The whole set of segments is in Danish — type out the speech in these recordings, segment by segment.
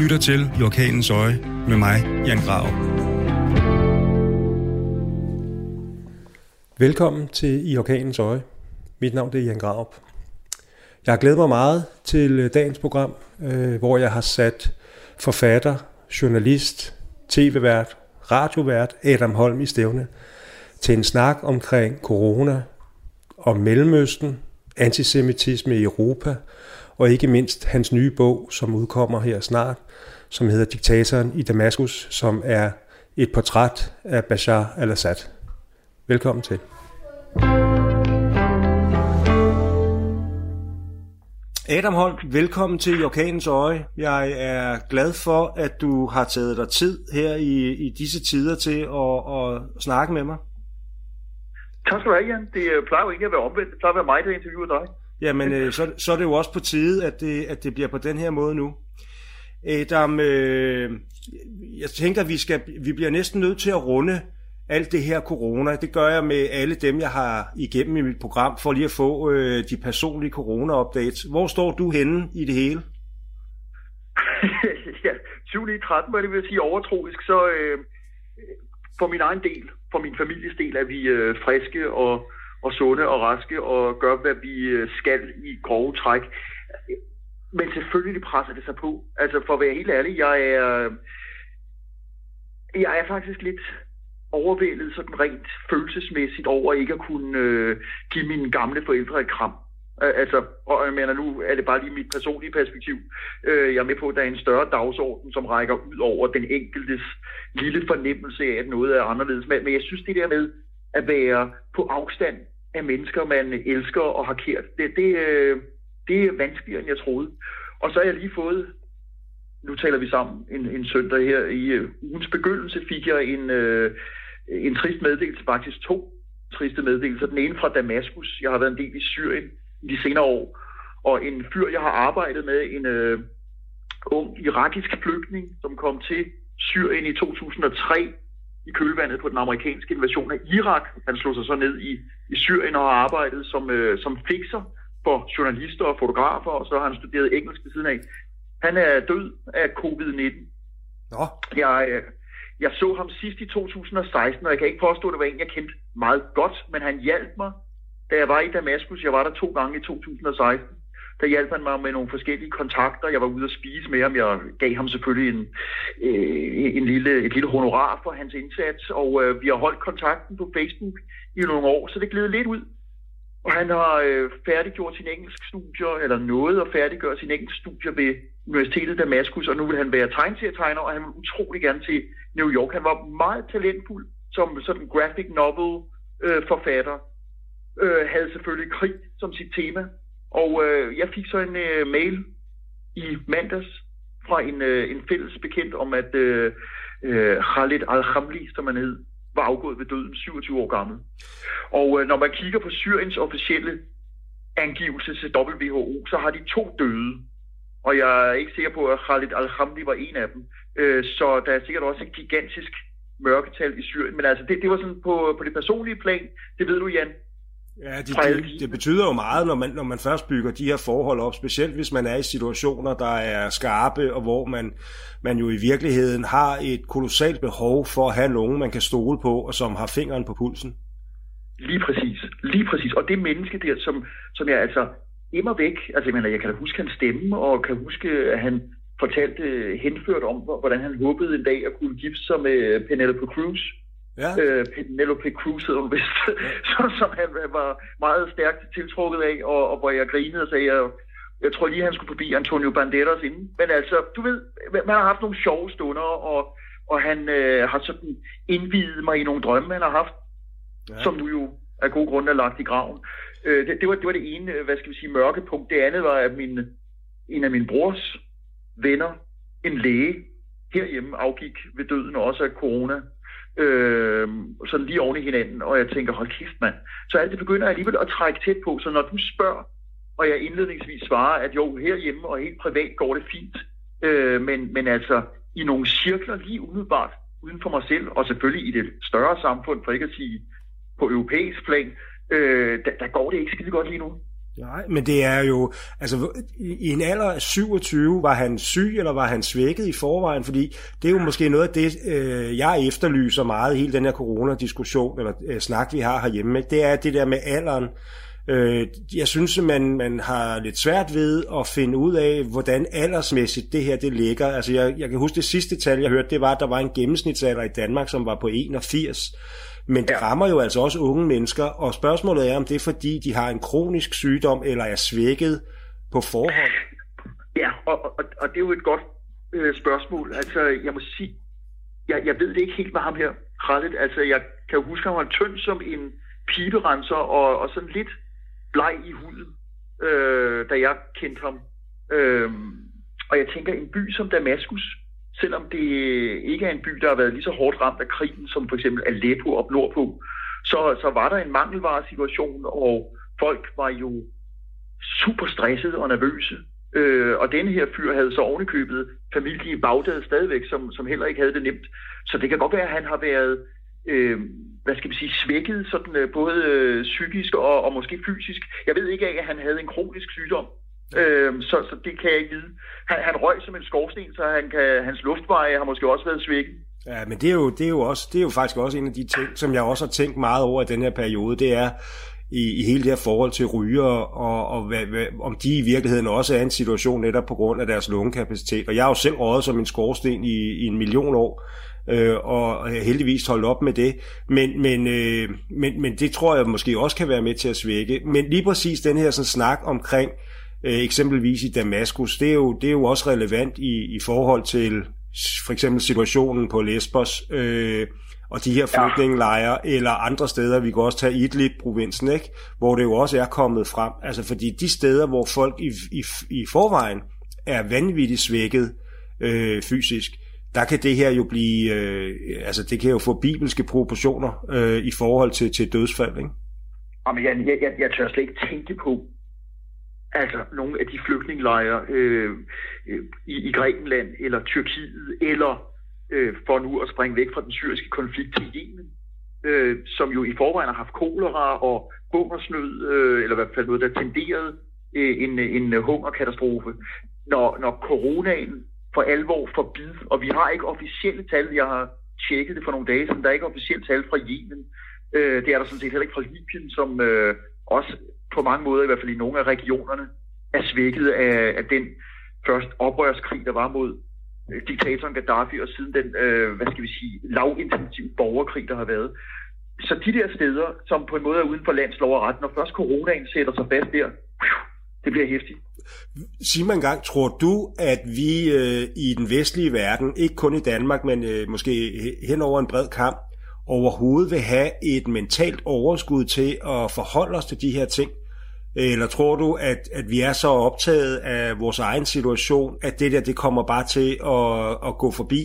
lytter til I Orkanens Øje med mig, Jan Grav. Velkommen til I Orkanens Øje. Mit navn er Jan Grav. Jeg har glædet mig meget til øh, dagens program, øh, hvor jeg har sat forfatter, journalist, tv-vært, radiovært Adam Holm i stævne til en snak omkring corona, om Mellemøsten, antisemitisme i Europa, og ikke mindst hans nye bog, som udkommer her snart, som hedder Diktatoren i Damaskus, som er et portræt af Bashar al-Assad. Velkommen til. Adam Holm, velkommen til Orkanens Øje. Jeg er glad for, at du har taget dig tid her i, i disse tider til at, at snakke med mig. Tak skal du have, Jan. Det plejer jo ikke at være omvendt. Det plejer at være mig, der interviewer dig. Jamen, øh, så, så er det jo også på tide, at det, at det bliver på den her måde nu. Adam, øh, jeg tænker, at vi, skal, vi bliver næsten nødt til at runde alt det her corona. Det gør jeg med alle dem, jeg har igennem i mit program, for lige at få øh, de personlige corona-updates. Hvor står du henne i det hele? ja, 7 i 13, hvad det vil sige overtroisk, så øh, for min egen del, for min families del, er vi øh, friske og og sunde og raske og gør, hvad vi øh, skal i grove træk. Men selvfølgelig presser det sig på. Altså for at være helt ærlig, jeg er, jeg er faktisk lidt overvældet sådan rent følelsesmæssigt over ikke at kunne øh, give mine gamle forældre et kram. Altså, og jeg mener, nu er det bare lige mit personlige perspektiv. Øh, jeg er med på, at der er en større dagsorden, som rækker ud over den enkeltes lille fornemmelse af, at noget er anderledes. Men jeg synes, det der med at være på afstand af mennesker, man elsker og har kært. Det, det, øh, det er vanskeligere, end jeg troede. Og så har jeg lige fået, nu taler vi sammen, en, en søndag her i øh, ugens begyndelse, fik jeg en, øh, en trist meddelelse, faktisk to triste meddelelser. Den ene fra Damaskus. Jeg har været en del i Syrien i de senere år. Og en fyr, jeg har arbejdet med, en øh, ung irakisk flygtning, som kom til Syrien i 2003, i kølvandet på den amerikanske invasion af Irak. Han slog sig så ned i, i Syrien og har arbejdet som, øh, som fikser for journalister og fotografer, og så har han studeret engelsk ved siden af. Han er død af covid-19. Nå. Jeg, øh, jeg så ham sidst i 2016, og jeg kan ikke påstå, at det var en, jeg kendte meget godt, men han hjalp mig, da jeg var i Damaskus. Jeg var der to gange i 2016 der hjalp han mig med nogle forskellige kontakter. Jeg var ude at spise med ham. Jeg gav ham selvfølgelig en, øh, en lille, et lille honorar for hans indsats, og øh, vi har holdt kontakten på Facebook i nogle år, så det glæder lidt ud. Og han har øh, færdiggjort sin engelsk studier, eller noget at færdiggøre sin engelsk studier ved Universitetet Damaskus, og nu vil han være tegneserietegner, og han vil utrolig gerne til New York. Han var meget talentfuld som sådan graphic novel øh, forfatter. Øh, havde selvfølgelig krig som sit tema, og øh, jeg fik så en øh, mail i mandags fra en, øh, en fælles bekendt om, at øh, øh, Khalid al-Khamli, som han hed, var afgået ved døden, 27 år gammel. Og øh, når man kigger på Syriens officielle angivelse til WHO, så har de to døde. Og jeg er ikke sikker på, at Khalid al-Khamli var en af dem. Øh, så der er sikkert også et gigantisk mørketal i Syrien. Men altså, det, det var sådan på, på det personlige plan, det ved du, Jan, Ja, det, det, det betyder jo meget, når man, når man først bygger de her forhold op, specielt hvis man er i situationer, der er skarpe, og hvor man, man jo i virkeligheden har et kolossalt behov for at have nogen, man kan stole på, og som har fingeren på pulsen. Lige præcis, lige præcis. Og det menneske der, som, som jeg altså immer væk, altså jeg, mener, jeg kan da huske hans stemme, og kan huske, at han fortalte henført om, hvordan han håbede en dag at kunne gifte sig med Penelope Cruz ja. øh, Penelope Cruz hedder hun vist, ja. som, som han var meget stærkt tiltrukket af, og, og hvor jeg grinede og sagde, jeg, jeg tror lige, han skulle forbi Antonio Banderas inden. Men altså, du ved, man har haft nogle sjove stunder, og, og han øh, har sådan indvidet mig i nogle drømme, han har haft, ja. som nu jo af god grund er lagt i graven. Øh, det, det, var, det var det ene, hvad skal vi sige, mørke punkt. Det andet var, at min, en af min brors venner, en læge, herhjemme afgik ved døden også af corona øh, sådan lige oven i hinanden, og jeg tænker, hold kæft mand. Så alt det begynder alligevel at trække tæt på, så når du spørger, og jeg indledningsvis svarer, at jo, herhjemme og helt privat går det fint, øh, men, men altså i nogle cirkler lige umiddelbart uden for mig selv, og selvfølgelig i det større samfund, for ikke at sige på europæisk plan, øh, der, der går det ikke skide godt lige nu. Nej, men det er jo, altså i en alder af 27, var han syg, eller var han svækket i forvejen? Fordi det er jo måske noget af det, øh, jeg efterlyser meget, hele den her coronadiskussion, eller øh, snak, vi har herhjemme, ikke? det er det der med alderen. Øh, jeg synes, man, man har lidt svært ved at finde ud af, hvordan aldersmæssigt det her det ligger. Altså jeg, jeg kan huske det sidste tal, jeg hørte, det var, at der var en gennemsnitsalder i Danmark, som var på 81. Men det ja. rammer jo altså også unge mennesker, og spørgsmålet er, om det er fordi, de har en kronisk sygdom, eller er svækket på forhånd. Ja, og, og, og det er jo et godt øh, spørgsmål. Altså, jeg må sige, jeg, jeg ved det ikke helt med ham her, Khaled. Altså, jeg kan huske, at han var tynd som en piberenser, og, og sådan lidt bleg i huden, øh, da jeg kendte ham. Øh, og jeg tænker, en by som Damaskus, selvom det ikke er en by, der har været lige så hårdt ramt af krigen, som for eksempel Aleppo op nordpå, så, så var der en mangelvaresituation, og folk var jo super stressede og nervøse. Øh, og denne her fyr havde så ovenikøbet familie i Bagdad stadigvæk, som, som heller ikke havde det nemt. Så det kan godt være, at han har været, øh, hvad skal vi sige, svækket sådan, øh, både øh, psykisk og, og måske fysisk. Jeg ved ikke af, at han havde en kronisk sygdom, Øhm, så, så det kan jeg ikke vide. Han, han røg som en skorsten, så han kan, hans luftveje har måske også været svækket. Ja, men det er, jo, det, er jo også, det er jo faktisk også en af de ting, som jeg også har tænkt meget over i den her periode, det er i, i hele det her forhold til ryger, og, og hvad, hvad, om de i virkeligheden også er en situation netop på grund af deres lungekapacitet. Og jeg har jo selv røget som en skorsten i, i en million år, øh, og heldigvis holdt op med det. Men, men, øh, men, men det tror jeg måske også kan være med til at svække. Men lige præcis den her sådan, snak omkring, øh, eksempelvis i Damaskus, det er jo, det er jo også relevant i, i forhold til for eksempel situationen på Lesbos, øh, og de her flygtningelejre, ja. eller andre steder, vi kan også tage Idlib-provinsen, ikke? hvor det jo også er kommet frem. Altså fordi de steder, hvor folk i, i, i forvejen er vanvittigt svækket øh, fysisk, der kan det her jo blive, øh, altså det kan jo få bibelske proportioner øh, i forhold til, til dødsfald, ikke? Jamen, jeg, jeg, jeg, jeg tør slet ikke tænke på, altså nogle af de flygtningelejre øh, øh, i, i Grækenland eller Tyrkiet, eller øh, for nu at springe væk fra den syriske konflikt til Yemen, øh, som jo i forvejen har haft kolera og hungersnød, øh, eller i hvert fald noget, der tenderede øh, en, en hungerkatastrofe. Når, når coronaen for alvor forbid, og vi har ikke officielle tal, jeg har tjekket det for nogle dage siden, der er ikke officielle tal fra Yemen, øh, det er der sådan set heller ikke fra Libyen, som øh, også på mange måder, i hvert fald i nogle af regionerne, er svækket af, af den først oprørskrig, der var mod øh, diktatoren Gaddafi, og siden den, øh, hvad skal vi sige, lavintensiv borgerkrig, der har været. Så de der steder, som på en måde er uden for landslov og ret, når først coronaen sætter sig fast der, det bliver hæftigt. Sig mig engang, tror du, at vi øh, i den vestlige verden, ikke kun i Danmark, men øh, måske hen over en bred kamp, overhovedet vil have et mentalt overskud til at forholde os til de her ting? Eller tror du, at, at vi er så optaget af vores egen situation, at det der det kommer bare til at, at gå forbi,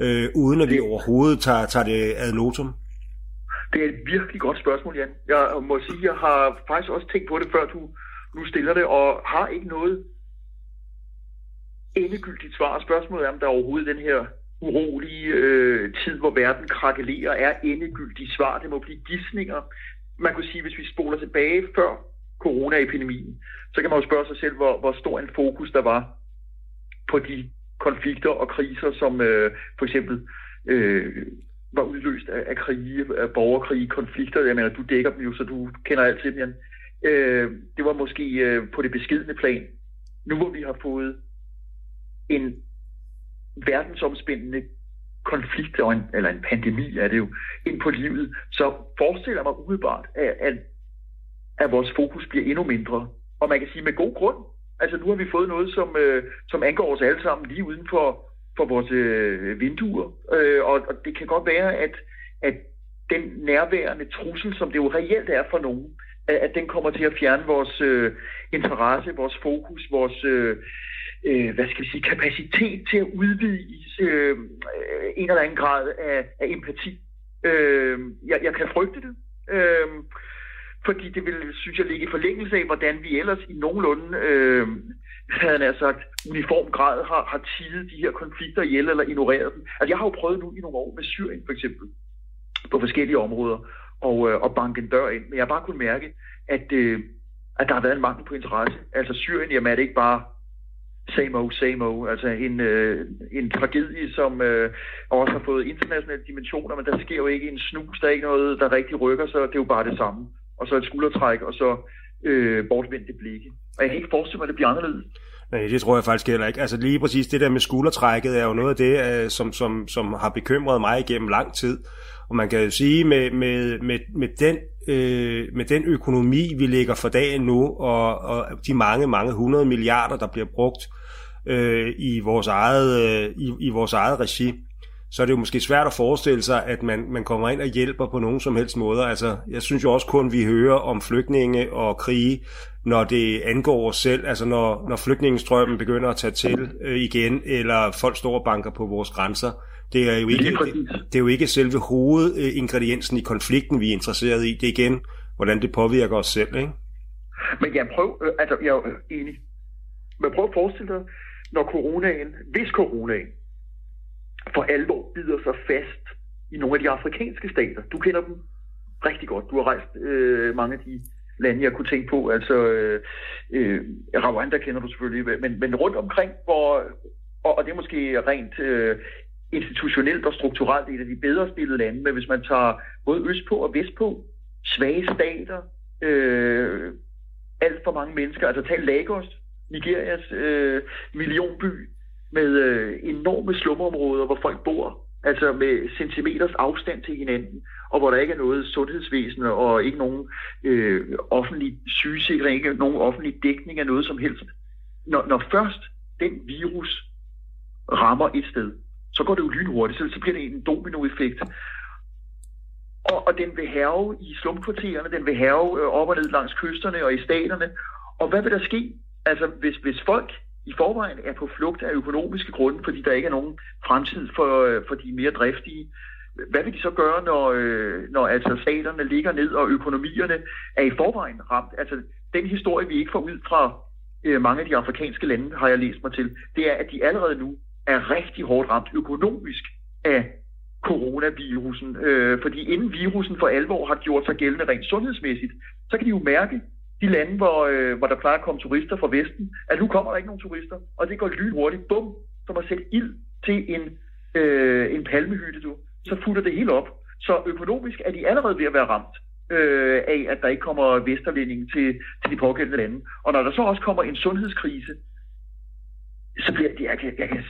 øh, uden at vi overhovedet tager, tager det ad notum? Det er et virkelig godt spørgsmål, Jan. Jeg må sige, jeg har faktisk også tænkt på det, før du nu stiller det, og har ikke noget endegyldigt svar. Spørgsmålet er, om der er overhovedet den her urolige øh, tid, hvor verden krakelerer, er endegyldigt svar. Det må blive gissninger. Man kunne sige, hvis vi spoler tilbage før coronaepidemien, så kan man jo spørge sig selv, hvor, hvor stor en fokus der var på de konflikter og kriser, som øh, for eksempel øh, var udløst af, af krige, af borgerkrige, konflikter. Jeg mener, du dækker dem jo, så du kender alt til dem, Øh, det var måske øh, på det beskidende plan. Nu hvor vi har fået en verdensomspændende konflikt, og en, eller en pandemi er det jo, ind på livet, så forestiller mig umiddelbart, at, at, at vores fokus bliver endnu mindre. Og man kan sige med god grund. Altså nu har vi fået noget, som, øh, som angår os alle sammen lige uden for, for vores øh, vinduer. Øh, og, og det kan godt være, at, at den nærværende trussel, som det jo reelt er for nogen, at, at den kommer til at fjerne vores øh, interesse, vores fokus, vores... Øh, øh, hvad skal vi sige, kapacitet til at udvise øh, øh, en eller anden grad af, af empati. Øh, jeg, jeg kan frygte det, øh, fordi det vil, synes jeg, ligge i forlængelse af, hvordan vi ellers i nogenlunde, øh, havde han sagt, uniform grad har, har tidet de her konflikter ihjel eller ignoreret dem. Altså jeg har jo prøvet nu i nogle år med Syrien for eksempel, på forskellige områder, og, øh, og banke en dør ind, men jeg har bare kunnet mærke, at øh, at der har været en mangel på interesse. Altså Syrien, jamen er det ikke bare same old, same old. Altså en, øh, en tragedie, som øh, også har fået internationale dimensioner, men der sker jo ikke en snus, der er ikke noget, der rigtig rykker, så det er jo bare det samme. Og så et skuldertræk, og så øh, bortvendte blikke. Og jeg kan ikke forestille mig, at det bliver anderledes. Nej, det tror jeg faktisk heller ikke. Altså lige præcis det der med skuldertrækket er jo noget af det, øh, som, som, som har bekymret mig igennem lang tid. Og man kan jo sige, med, med, med, med, den, øh, med den økonomi, vi lægger for dagen nu, og, og de mange, mange hundrede milliarder, der bliver brugt øh, i, vores eget, øh, i, i vores eget regi, så er det jo måske svært at forestille sig, at man, man kommer ind og hjælper på nogen som helst måde. Altså, jeg synes jo også kun, vi hører om flygtninge og krige, når det angår os selv. Altså, når, når flygtningestrømmen begynder at tage til øh, igen, eller folk står og banker på vores grænser. Det er jo ikke, det, det er jo ikke selve hovedingrediensen i konflikten, vi er interesseret i. Det er igen, hvordan det påvirker os selv, ikke? Men jeg prøver, øh, altså jeg er enig. Men prøv at forestille dig, når coronaen, hvis coronaen for alvor bider sig fast i nogle af de afrikanske stater. Du kender dem rigtig godt. Du har rejst øh, mange af de lande, jeg kunne tænke på. Altså, øh, øh, Rwanda kender du selvfølgelig, men, men rundt omkring, hvor, og, og det er måske rent øh, institutionelt og strukturelt et af de bedre spillede lande, men hvis man tager både øst på og vest på, svage stater, øh, alt for mange mennesker, altså tag Lagos, Nigerias øh, millionby, med øh, enorme slumområder, hvor folk bor, altså med centimeters afstand til hinanden, og hvor der ikke er noget sundhedsvæsen og ikke nogen øh, offentlig sygesikring, ikke nogen offentlig dækning af noget som helst. Når, når først den virus rammer et sted, så går det jo lynhurtigt, så, så bliver det en dominoeffekt. Og, og den vil have i slumkvartererne, den vil have øh, op og ned langs kysterne og i staterne. Og hvad vil der ske? Altså, hvis, hvis folk i forvejen er på flugt af økonomiske grunde, fordi der ikke er nogen fremtid for, øh, for de mere driftige. Hvad vil de så gøre, når, øh, når altså staterne ligger ned, og økonomierne er i forvejen ramt? Altså, den historie, vi ikke får ud fra øh, mange af de afrikanske lande, har jeg læst mig til, det er, at de allerede nu er rigtig hårdt ramt økonomisk af coronavirusen. Øh, fordi inden virusen for alvor har gjort sig gældende rent sundhedsmæssigt, så kan de jo mærke, de lande, hvor, øh, hvor der plejer at komme turister fra Vesten, at nu kommer der ikke nogen turister, og det går lynhurtigt, bum, som at sætte ild til en, øh, en palmehytte, du. Så futter det hele op. Så økonomisk er de allerede ved at være ramt øh, af, at der ikke kommer vesterlænding til, til de pågældende lande. Og når der så også kommer en sundhedskrise, så bliver det, jeg, jeg, jeg,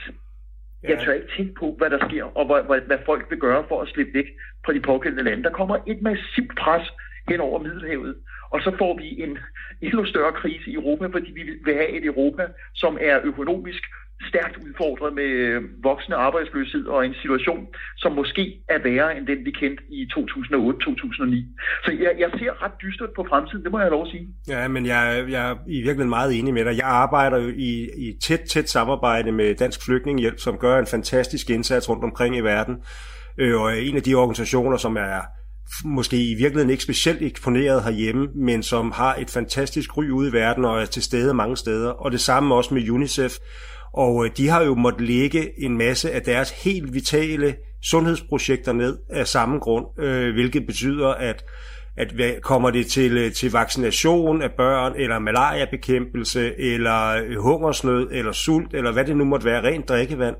jeg tør ikke tænke på, hvad der sker, og hvad, hvad, hvad folk vil gøre for at slippe væk fra de pågældende lande. Der kommer et massivt pres hen over Middelhavet, og så får vi en endnu større krise i Europa, fordi vi vil have et Europa, som er økonomisk stærkt udfordret med øh, voksende arbejdsløshed og en situation, som måske er værre end den, vi kendte i 2008-2009. Så jeg, jeg ser ret dystert på fremtiden, det må jeg lov at sige. Ja, men jeg, jeg er i virkeligheden meget enig med dig. Jeg arbejder jo i, i tæt, tæt samarbejde med Dansk Flygtningehjælp, som gør en fantastisk indsats rundt omkring i verden. Øh, og en af de organisationer, som er måske i virkeligheden ikke specielt eksponeret herhjemme, men som har et fantastisk ry ude i verden og er til stede mange steder. Og det samme også med UNICEF. Og øh, de har jo måttet lægge en masse af deres helt vitale sundhedsprojekter ned af samme grund, øh, hvilket betyder, at at kommer det til, øh, til vaccination af børn, eller malariabekæmpelse, eller øh, hungersnød, eller sult, eller hvad det nu måtte være, rent drikkevand,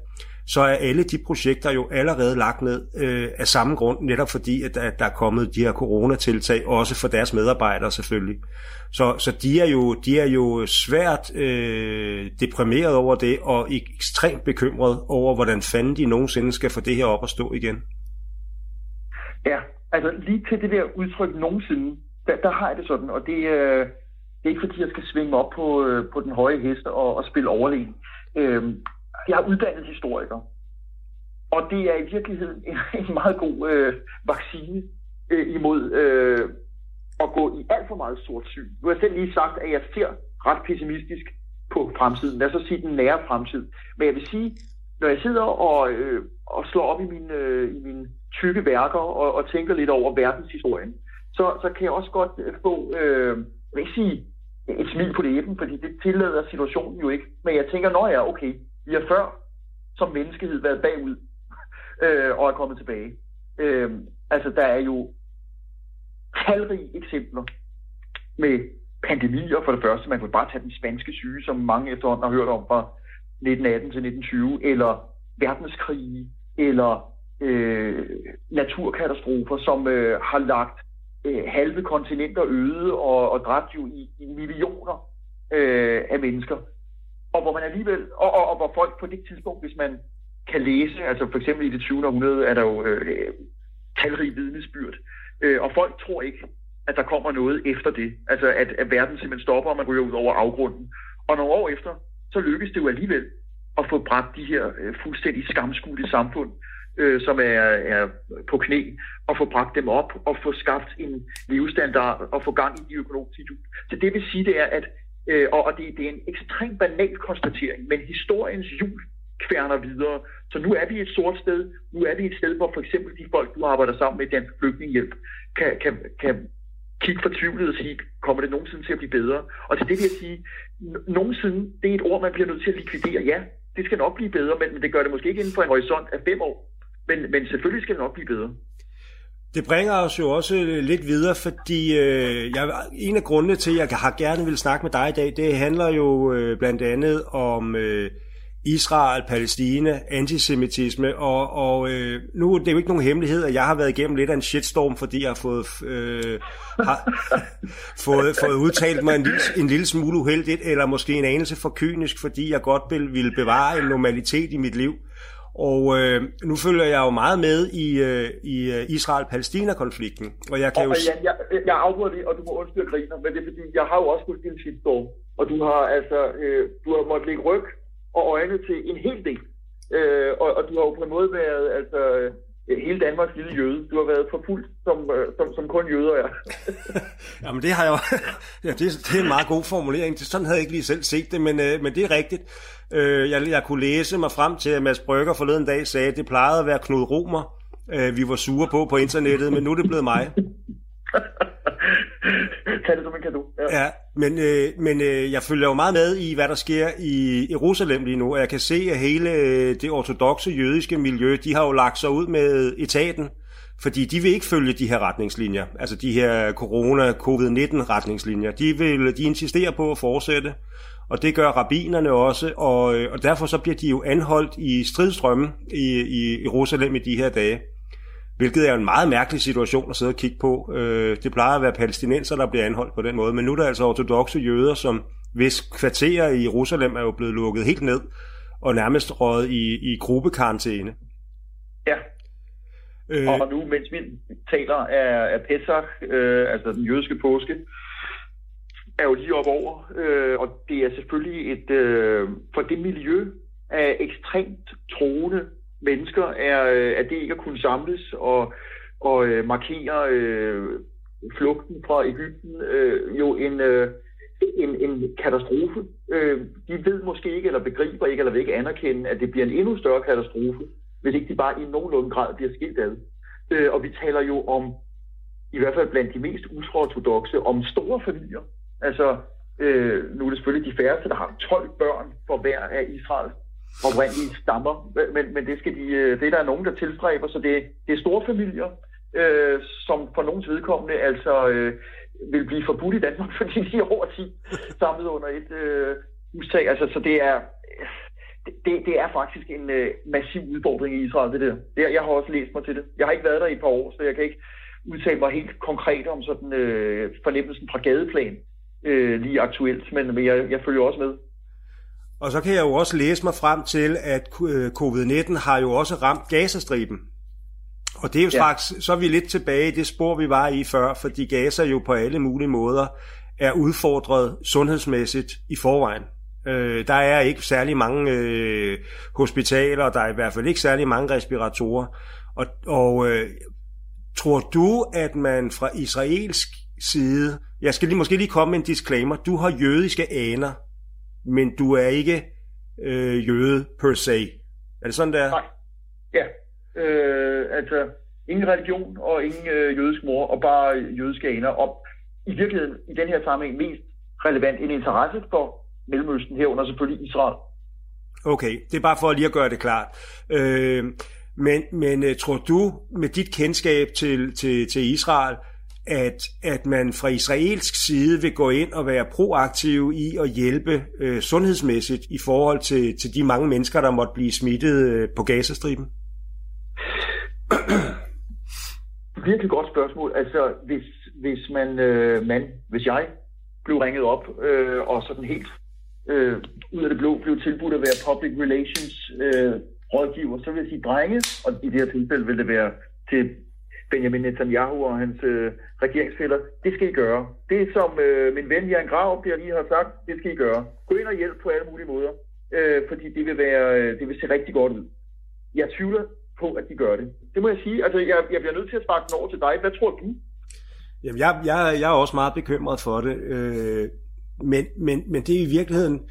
så er alle de projekter jo allerede lagt ned øh, af samme grund, netop fordi, at, at der er kommet de her coronatiltag, også for deres medarbejdere selvfølgelig. Så, så de, er jo, de er jo svært øh, deprimeret over det, og ekstremt bekymret over, hvordan fanden de nogensinde skal få det her op at stå igen. Ja, altså lige til det der udtryk nogensinde, der, der har jeg det sådan, og det, øh, det er ikke fordi, jeg skal svinge op på, øh, på den høje hest og, og spille overlegen. Øh, jeg er uddannet historiker. Og det er i virkeligheden en, en meget god øh, vaccine øh, imod øh, at gå i alt for meget sort syn. Nu har jeg selv lige sagt, at jeg ser ret pessimistisk på fremtiden. Lad os så sige den nære fremtid. Men jeg vil sige, når jeg sidder og, øh, og slår op i mine, øh, i mine tykke værker og, og tænker lidt over verdenshistorien, så, så kan jeg også godt øh, få, øh, jeg vil ikke sige et smil på læben, fordi det tillader situationen jo ikke. Men jeg tænker, når jeg er okay, vi har før som menneskehed været bagud øh, og er kommet tilbage. Øh, altså, der er jo talrige eksempler med pandemier for det første. Man kunne bare tage den spanske syge, som mange efterhånden har hørt om fra 1918 til 1920, eller verdenskrige, eller øh, naturkatastrofer, som øh, har lagt øh, halve kontinenter øde og, og dræbt jo i, i millioner øh, af mennesker. Og hvor man alligevel, og, og, og hvor folk på det tidspunkt, hvis man kan læse, altså for eksempel i det 20. århundrede, er der jo øh, talrige vidnesbyrd, øh, og folk tror ikke, at der kommer noget efter det. Altså at, at verden simpelthen stopper, og man ryger ud over afgrunden. Og nogle år efter, så lykkes det jo alligevel at få bragt de her øh, fuldstændig skamskudte samfund, øh, som er, er på knæ, og få bragt dem op og få skabt en levestandard og få gang i de økonomiske hjul. Så det vil sige, det er, at øh, og det, det er en ekstremt banal konstatering, men historiens hjul kværner videre. Så nu er vi et sort sted. Nu er vi et sted, hvor for eksempel de folk, du arbejder sammen med, i Dansk Flygtninghjælp, kan, kan, kan kigge fortvivlet og sige, kommer det nogensinde til at blive bedre? Og til det vil jeg sige, nogensinde, det er et ord, man bliver nødt til at likvidere. Ja, det skal nok blive bedre, men, men det gør det måske ikke inden for en horisont af fem år. Men, men selvfølgelig skal det nok blive bedre. Det bringer os jo også øh, lidt videre, fordi øh, jeg, en af grundene til, at jeg har gerne vil snakke med dig i dag, det handler jo øh, blandt andet om øh, Israel, Palæstina, antisemitisme, og, og øh, nu det er jo ikke nogen hemmelighed, at jeg har været igennem lidt af en shitstorm, fordi jeg har fået, øh, har, fået, fået udtalt mig en lille, en lille smule uheldigt, eller måske en anelse for kynisk, fordi jeg godt vil, bevare en normalitet i mit liv. Og øh, nu følger jeg jo meget med i, øh, i øh, Israel-Palæstina-konflikten. Og jeg kan og, jo... Jeg, jeg, jeg afbryder det, og du må undskylde griner, men det er fordi, jeg har jo også fulgt din shitstorm. Og du har altså, øh, du har måttet lægge ryg og øjne til en hel del. Øh, og, og du har jo på en måde været, altså, hele Danmarks lille jøde. Du har været forfulgt, som, øh, som, som kun jøder er. Jamen det har jeg jo... ja, det, det er en meget god formulering. Sådan havde jeg ikke lige selv set det, men, øh, men det er rigtigt. Øh, jeg, jeg kunne læse mig frem til, at Mads Brygger forleden dag sagde, at det plejede at være Knud Romer, øh, vi var sure på på internettet, men nu er det blevet mig. Tag det som en kado. Ja, ja men, øh, men øh, jeg følger jo meget med i, hvad der sker i Jerusalem lige nu, og jeg kan se, at hele øh, det ortodoxe jødiske miljø, de har jo lagt sig ud med etaten, fordi de vil ikke følge de her retningslinjer, altså de her corona-covid-19 retningslinjer. De, vil, de insisterer på at fortsætte, og det gør rabinerne også, og, øh, og derfor så bliver de jo anholdt i stridstrømme i, i Jerusalem i de her dage. Hvilket er en meget mærkelig situation at sidde og kigge på. Øh, det plejer at være palæstinenser, der bliver anholdt på den måde, men nu er der altså ortodoxe jøder, som hvis kvarterer i Jerusalem er jo blevet lukket helt ned, og nærmest røget i, i gruppekarantæne. Ja. Øh, og nu, mens vi taler af, af Pesach, øh, altså den jødiske påske, er jo lige op over, øh, og det er selvfølgelig et, øh, for det miljø af ekstremt troende mennesker, er, øh, er det ikke at kunne samles og, og øh, markere øh, flugten fra Ægypten øh, jo en, øh, en, en katastrofe. Øh, de ved måske ikke, eller begriber ikke, eller vil ikke anerkende, at det bliver en endnu større katastrofe, hvis ikke de bare i nogenlunde grad bliver skilt ad. Øh, og vi taler jo om, i hvert fald blandt de mest ultraortodoxe, om store familier. Altså, øh, nu er det selvfølgelig de færreste, der har 12 børn for hver af Israels oprindelige stammer, men, men det, skal de, øh, det er der nogen, der tilstræber, så det, det er store familier, øh, som for nogens vedkommende altså øh, vil blive forbudt i Danmark, fordi de er over 10 samlet under et øh, hustag. Altså, så det er, det, det er faktisk en øh, massiv udfordring i Israel, det der. Det, jeg har også læst mig til det. Jeg har ikke været der i et par år, så jeg kan ikke udtale mig helt konkret om sådan øh, fornemmelsen fra gadeplan øh, lige aktuelt, men, men jeg, jeg følger også med. Og så kan jeg jo også læse mig frem til, at øh, covid-19 har jo også ramt Gazastriben. Og det er jo straks, ja. så er vi lidt tilbage i det spor, vi var i før, fordi Gaza jo på alle mulige måder er udfordret sundhedsmæssigt i forvejen. Øh, der er ikke særlig mange øh, hospitaler, der er i hvert fald ikke særlig mange respiratorer. Og, og øh, tror du, at man fra israelsk side, jeg skal lige, måske lige komme med en disclaimer, du har jødiske aner, men du er ikke øh, jøde per se. Er det sådan, der? Nej. Ja. Øh, altså, ingen religion og ingen øh, jødisk mor, og bare jødiske aner. Og i virkeligheden, i den her sammenhæng, mest relevant en interesse for Mellemøsten herunder selvfølgelig Israel. Okay, det er bare for lige at gøre det klart. Øh, men men uh, tror du, med dit kendskab til, til, til Israel, at, at man fra israelsk side vil gå ind og være proaktiv i at hjælpe øh, sundhedsmæssigt i forhold til, til de mange mennesker, der måtte blive smittet øh, på Gazastriben? Virkelig godt spørgsmål. Altså, hvis, hvis man, øh, man, hvis jeg blev ringet op øh, og sådan helt øh, ud af det blå blev tilbudt at være public relations øh, rådgiver, så vil jeg sige drenge, og i det her tilfælde vil det være til Benjamin Netanyahu og hans øh, regeringsfælder, det skal I gøre. Det som øh, min ven Jan Grav der lige har sagt, det skal I gøre. Gå ind og hjælp på alle mulige måder, øh, fordi det vil, være, øh, det vil se rigtig godt ud. Jeg tvivler på, at de gør det. Det må jeg sige. Altså, jeg, jeg bliver nødt til at sparke den over til dig. Hvad tror du? Jamen, jeg, jeg, jeg er også meget bekymret for det. Øh, men, men, men det er i virkeligheden,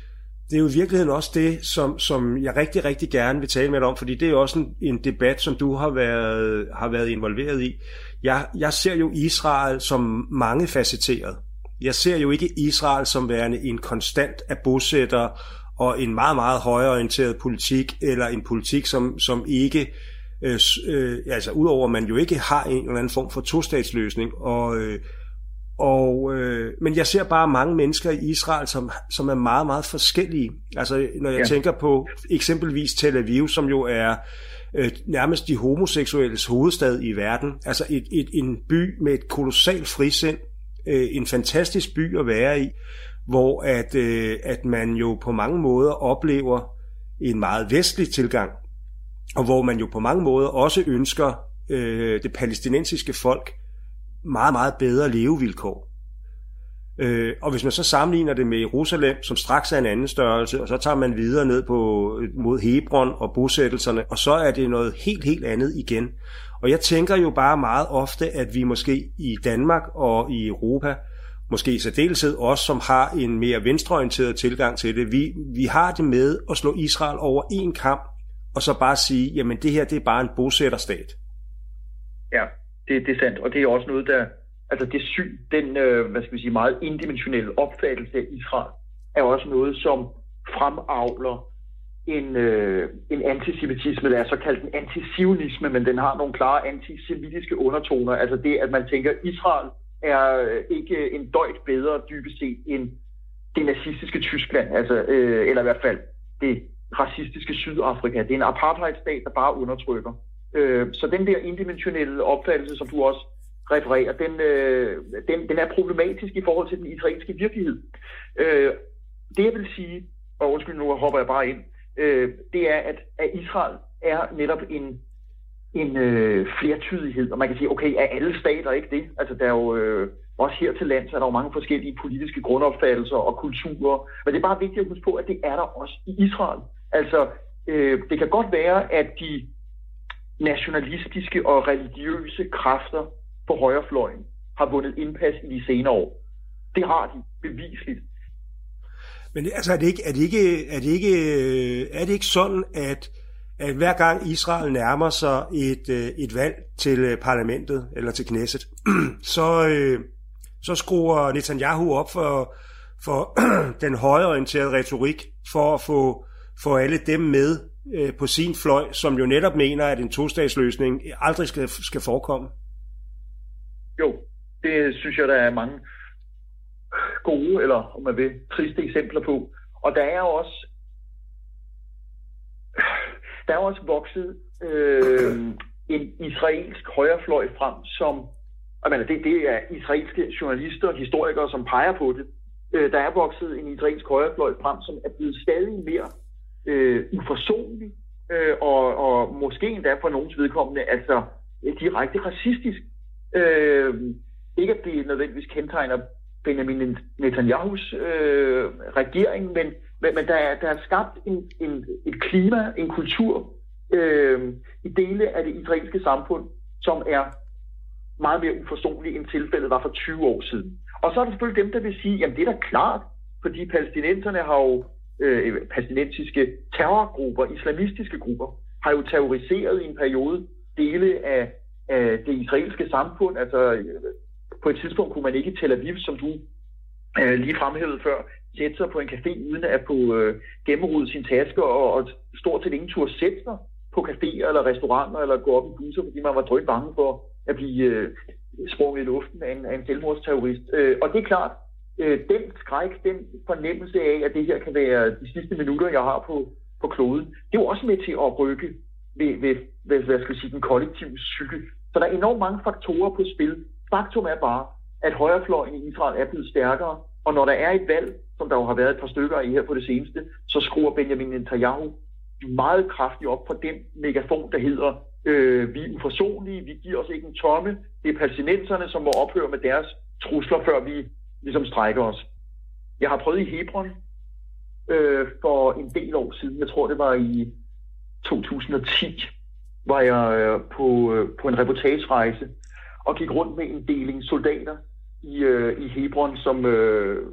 det er jo i virkeligheden også det, som, som jeg rigtig, rigtig gerne vil tale med dig om, fordi det er også en, en debat, som du har været, har været involveret i. Jeg, jeg ser jo Israel som mange facetteret. Jeg ser jo ikke Israel som værende en konstant af bosætter og en meget, meget højorienteret politik, eller en politik, som, som ikke, øh, øh, altså udover at man jo ikke har en eller anden form for tostatsløsning, og øh, og, øh, men jeg ser bare mange mennesker i Israel, som, som er meget, meget forskellige. Altså, når jeg ja. tænker på eksempelvis Tel Aviv, som jo er øh, nærmest de homoseksuelles hovedstad i verden. Altså et, et, en by med et kolossalt frisind, øh, en fantastisk by at være i, hvor at, øh, at man jo på mange måder oplever en meget vestlig tilgang, og hvor man jo på mange måder også ønsker øh, det palæstinensiske folk meget, meget bedre levevilkår. Øh, og hvis man så sammenligner det med Jerusalem, som straks er en anden størrelse, og så tager man videre ned på, øh, mod Hebron og bosættelserne, og så er det noget helt, helt andet igen. Og jeg tænker jo bare meget ofte, at vi måske i Danmark og i Europa, måske i særdeleshed os, som har en mere venstreorienteret tilgang til det, vi, vi har det med at slå Israel over en kamp, og så bare sige, jamen det her det er bare en bosætterstat. Ja, det, det er sandt, og det er også noget, der, altså det syn, den, øh, hvad skal vi sige, meget indimensionelle opfattelse af Israel, er også noget, som fremavler en, øh, en antisemitisme, der er så kaldt en antisionisme, men den har nogle klare antisemitiske undertoner. Altså det, at man tænker, at Israel er øh, ikke en døjt bedre dybest set end det nazistiske Tyskland, altså, øh, eller i hvert fald det racistiske Sydafrika. Det er en apartheidstat, der bare undertrykker. Øh, så den der indimensionelle opfattelse, som du også refererer, den, øh, den, den er problematisk i forhold til den israelske virkelighed. Øh, det jeg vil sige, og undskyld nu hopper jeg bare ind, øh, det er, at, at Israel er netop en, en øh, flertydighed, og man kan sige, okay, er alle stater ikke det? Altså der er jo øh, også her til lands, er der jo mange forskellige politiske grundopfattelser og kulturer, men det er bare vigtigt at huske på, at det er der også i Israel. Altså, øh, det kan godt være, at de nationalistiske og religiøse kræfter på højrefløjen har vundet indpas i de senere år. Det har de bevisligt. Men altså, er det ikke, er det ikke, er det ikke, øh, er det ikke sådan, at, at hver gang Israel nærmer sig et, øh, et valg til øh, parlamentet, eller til Knesset, så, så skruer Netanyahu op for, for den højreorienterede retorik, for at få, få alle dem med Øh, på sin fløj, som jo netop mener, at en tostatsløsning aldrig skal, skal forekomme. Jo, det synes jeg, der er mange gode, eller om man vil, triste eksempler på. Og der er også der er også vokset øh, en israelsk højrefløj frem, som jeg det, det er israelske journalister og historikere, som peger på det. Øh, der er vokset en israelsk højrefløj frem, som er blevet stadig mere øh, uforsonlig, øh, og, og måske endda for nogens vedkommende, altså øh, direkte racistisk. Øh, ikke at det nødvendigvis kendetegner Benjamin Netanyahus øh, regering, men, men, men der, er, der er skabt en, en, et klima, en kultur øh, i dele af det israelske samfund, som er meget mere uforståelig end tilfældet var for 20 år siden. Og så er der selvfølgelig dem, der vil sige, jamen det er da klart, fordi palæstinenserne har jo, øh, palæstinensiske terrorgrupper, islamistiske grupper, har jo terroriseret i en periode dele af af det israelske samfund. Altså, øh, på et tidspunkt kunne man ikke i Tel Aviv, som du øh, lige fremhævede før, sætte sig på en café uden at få øh, gennemrydde sin taske og, og stort set ingen tur sætte sig på caféer eller restauranter eller gå op i busser, fordi man var drønt bange for at blive øh, sprunget i luften af en, af en selvmordsterrorist. Øh, og det er klart, øh, den skræk, den fornemmelse af, at det her kan være de sidste minutter, jeg har på, på kloden, det er jo også med til at rykke ved, ved, ved hvad skal jeg sige, den kollektive psyke. Så der er enormt mange faktorer på spil. Faktum er bare, at højrefløjen i Israel er blevet stærkere, og når der er et valg, som der jo har været et par stykker i her på det seneste, så skruer Benjamin Netanyahu meget kraftigt op for den megafon, der hedder, øh, vi er uforsonlige, vi giver os ikke en tomme, det er palæstinenserne, som må ophøre med deres trusler, før vi ligesom strækker os. Jeg har prøvet i Hebron øh, for en del år siden, jeg tror det var i 2010, var jeg øh, på, øh, på en reportagerejse og gik rundt med en deling soldater i, øh, i Hebron, som øh,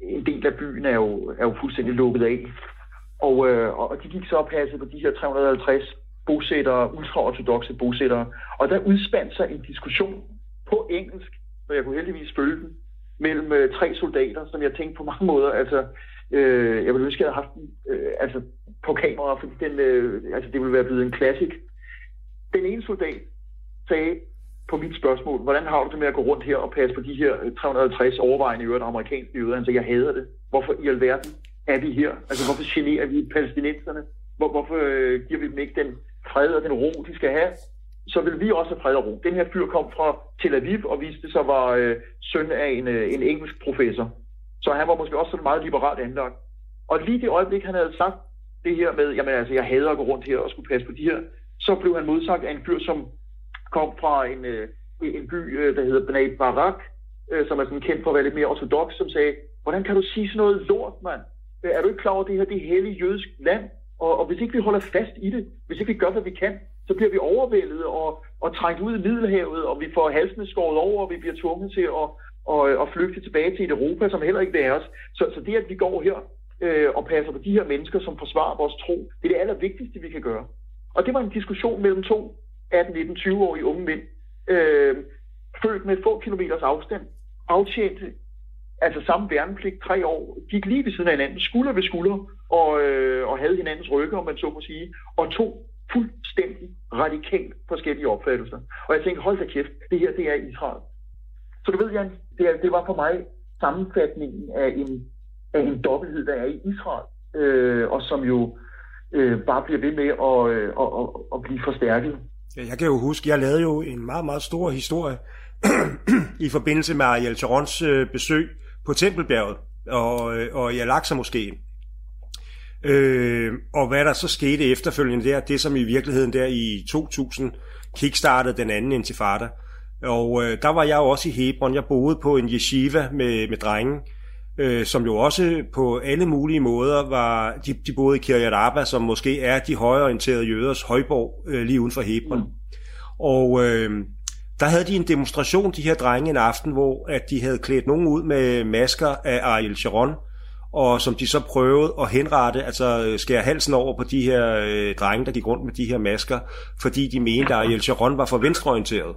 en del af byen er jo, er jo fuldstændig lukket af. Og, øh, og de gik så og passede på de her 350 bosættere, ultraortodoxe bosættere. Og der udspandt sig en diskussion på engelsk, så jeg kunne heldigvis følge den, mellem øh, tre soldater, som jeg tænkte på mange måder, altså, øh, jeg ville ønske, at jeg havde haft den øh, altså, på kamera, fordi den, øh, altså, det ville være blevet en klassik. Den ene soldat sagde på mit spørgsmål, hvordan har du det med at gå rundt her og passe på de her øh, 350 overvejende øvrigt amerikanske jøder? sagde, jeg hader det. Hvorfor i alverden er vi her? Altså, hvorfor generer vi palæstinenserne? Hvor, hvorfor øh, giver vi dem ikke den fred og den ro, de skal have? Så vil vi også have fred og ro. Den her fyr kom fra Tel Aviv og viste sig var øh, søn af en, øh, en engelsk professor. Så han var måske også sådan meget liberalt anlagt. Og lige det øjeblik, han havde sagt det her med, jamen altså, jeg hader at gå rundt her og skulle passe på de her, så blev han modsagt af en fyr, som kom fra en, øh, en by, øh, der hedder Bnei Barak, øh, som er sådan kendt for at være lidt mere ortodox, som sagde, hvordan kan du sige sådan noget lort, mand? Øh, er du ikke klar over, at det her det er hellig jødisk land? Og, og hvis ikke vi holder fast i det, hvis ikke vi gør, hvad vi kan, så bliver vi overvældet og, og trængt ud i Middelhavet, og vi får halsene skåret over, og vi bliver tvunget til at, og, og flygte tilbage til et Europa, som heller ikke vil have os. Så, så det, at vi går her øh, og passer på de her mennesker, som forsvarer vores tro, det er det allervigtigste, vi kan gøre. Og det var en diskussion mellem to 18-19-20-årige unge mænd, øh, født med få kilometers afstand, aftjente altså samme værnepligt tre år, gik lige ved siden af hinanden, skulder ved skulder, og, øh, og havde hinandens rygge, om man så må sige, og to fuldstændig radikalt forskellige opfattelser. Og jeg tænkte, hold da kæft, det her, det er Israel. Så du ved, Jan, det, er, det var for mig sammenfatningen af en, af en dobbelthed, der er i Israel, øh, og som jo øh, bare bliver ved med at, øh, at, at, at blive forstærket. Ja, jeg kan jo huske, jeg lavede jo en meget, meget stor historie i forbindelse med Ariel Sharons øh, besøg på Tempelbjerget og, øh, og i Al-Aqsa moskeen. Øh, og hvad der så skete efterfølgende der, det som i virkeligheden der i 2000 kickstartede den anden intifada. Og øh, der var jeg også i Hebron. Jeg boede på en yeshiva med, med drenge, øh, som jo også på alle mulige måder var, de, de boede i Kiryat Arba, som måske er de højorienterede jøders højborg øh, lige uden for Hebron. Mm. Og øh, der havde de en demonstration, de her drenge, en aften, hvor at de havde klædt nogen ud med masker af Ariel Sharon, og som de så prøvede at henrette, altså skære halsen over på de her øh, drenge, der gik rundt med de her masker, fordi de mente, at Ariel Sharon var for venstreorienteret.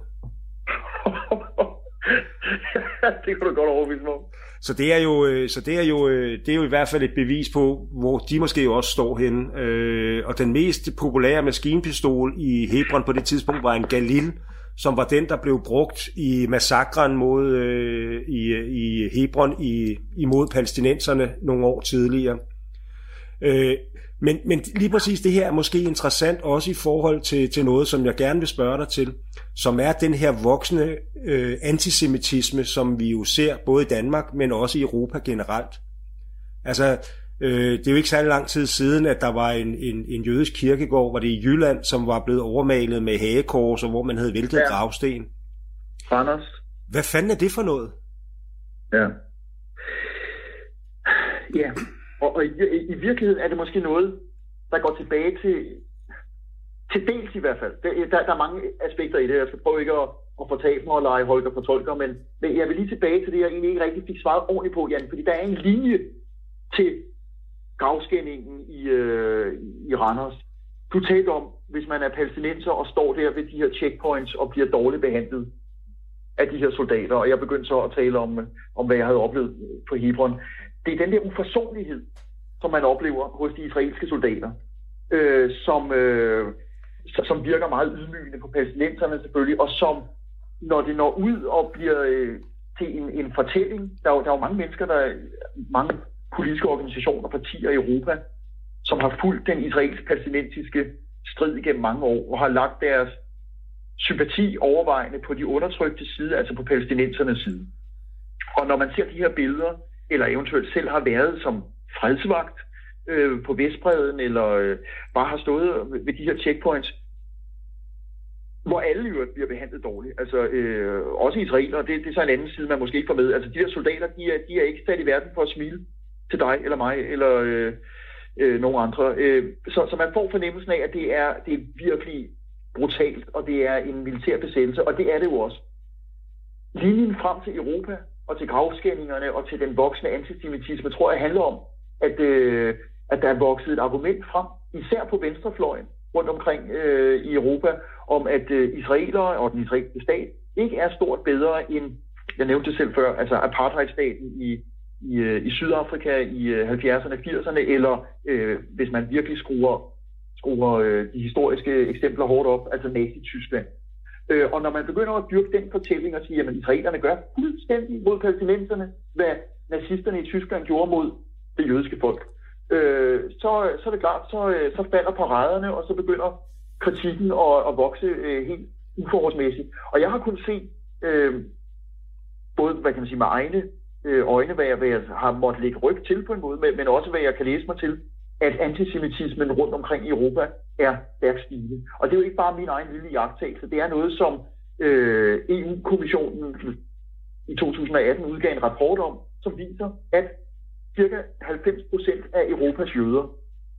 det kunne du godt overvise mig så det er jo, øh, så det er jo, øh, det er jo i hvert fald et bevis på, hvor de måske jo også står henne. Øh, og den mest populære maskinpistol i Hebron på det tidspunkt var en Galil, som var den, der blev brugt i massakren mod, øh, i, i Hebron i, imod palæstinenserne nogle år tidligere. Øh, men, men lige præcis det her er måske interessant også i forhold til, til noget, som jeg gerne vil spørge dig til, som er den her voksne øh, antisemitisme, som vi jo ser både i Danmark, men også i Europa generelt. Altså, øh, det er jo ikke særlig lang tid siden, at der var en, en, en jødisk kirkegård, var det i Jylland, som var blevet overmalet med hagekors, og hvor man havde væltet ja. gravsten. Anders. Hvad fanden er det for noget? Ja. Ja, og, og i, i virkeligheden er det måske noget, der går tilbage til, til dels i hvert fald. Der, der, der er mange aspekter i det. Jeg skal prøve ikke at, at fortælle mig og lege Holger fortolker, men, men jeg vil lige tilbage til det, jeg egentlig ikke rigtig fik svaret ordentligt på, Jan, fordi der er en linje til gravskændingen i, øh, i Randers. Du talte om, hvis man er palæstinenser og står der ved de her checkpoints og bliver dårligt behandlet af de her soldater, og jeg begyndte så at tale om, om hvad jeg havde oplevet på Hebron. Det er den der uforsonlighed, som man oplever hos de israelske soldater, øh, som, øh, som virker meget ydmygende på palæstinenserne selvfølgelig, og som når det når ud og bliver øh, til en, en fortælling, der er, jo, der er jo mange mennesker, der mange politiske organisationer og partier i Europa, som har fulgt den israelsk-palæstinensiske strid gennem mange år, og har lagt deres sympati overvejende på de undertrykte side, altså på palæstinensernes side. Og når man ser de her billeder, eller eventuelt selv har været som fredsvagt øh, på Vestbreden, eller øh, bare har stået ved de her checkpoints, hvor alle jo bliver behandlet dårligt. Altså, øh, også israelere, det, det er så en anden side, man måske ikke får med. Altså, de der soldater, de er, de er ikke sat i verden for at smile til dig, eller mig, eller øh, øh, nogen andre. Øh, så, så man får fornemmelsen af, at det er, det er virkelig brutalt, og det er en militær besættelse, og det er det jo også. Linjen frem til Europa, og til gravskændingerne, og til den voksne antisemitisme, tror jeg handler om, at, øh, at der er vokset et argument frem, især på venstrefløjen, rundt omkring øh, i Europa, om at øh, israelere og den israelske stat ikke er stort bedre end, jeg nævnte det selv før, altså apartheidstaten i, i, øh, i Sydafrika i øh, 70'erne, 80'erne, eller øh, hvis man virkelig skruer, skruer øh, de historiske eksempler hårdt op, altså Nazi-Tyskland. Øh, og når man begynder at dyrke den fortælling og sige, at israelerne gør fuldstændig mod palæstinenserne, hvad nazisterne i Tyskland gjorde mod det jødiske folk, øh, så, så er det klart, så, øh, så falder paraderne, og så begynder kritikken at, at vokse øh, helt uforholdsmæssigt. Og jeg har kun set, øh, både hvad kan man sige, med egne Øh, øjne, hvad jeg, hvad jeg har måttet lægge ryg til på en måde, men, men også hvad jeg kan læse mig til, at antisemitismen rundt omkring i Europa er stærkt stigende. Og det er jo ikke bare min egen lille jagttagelse, det er noget, som øh, EU-kommissionen i 2018 udgav en rapport om, som viser, at cirka 90 procent af Europas jøder,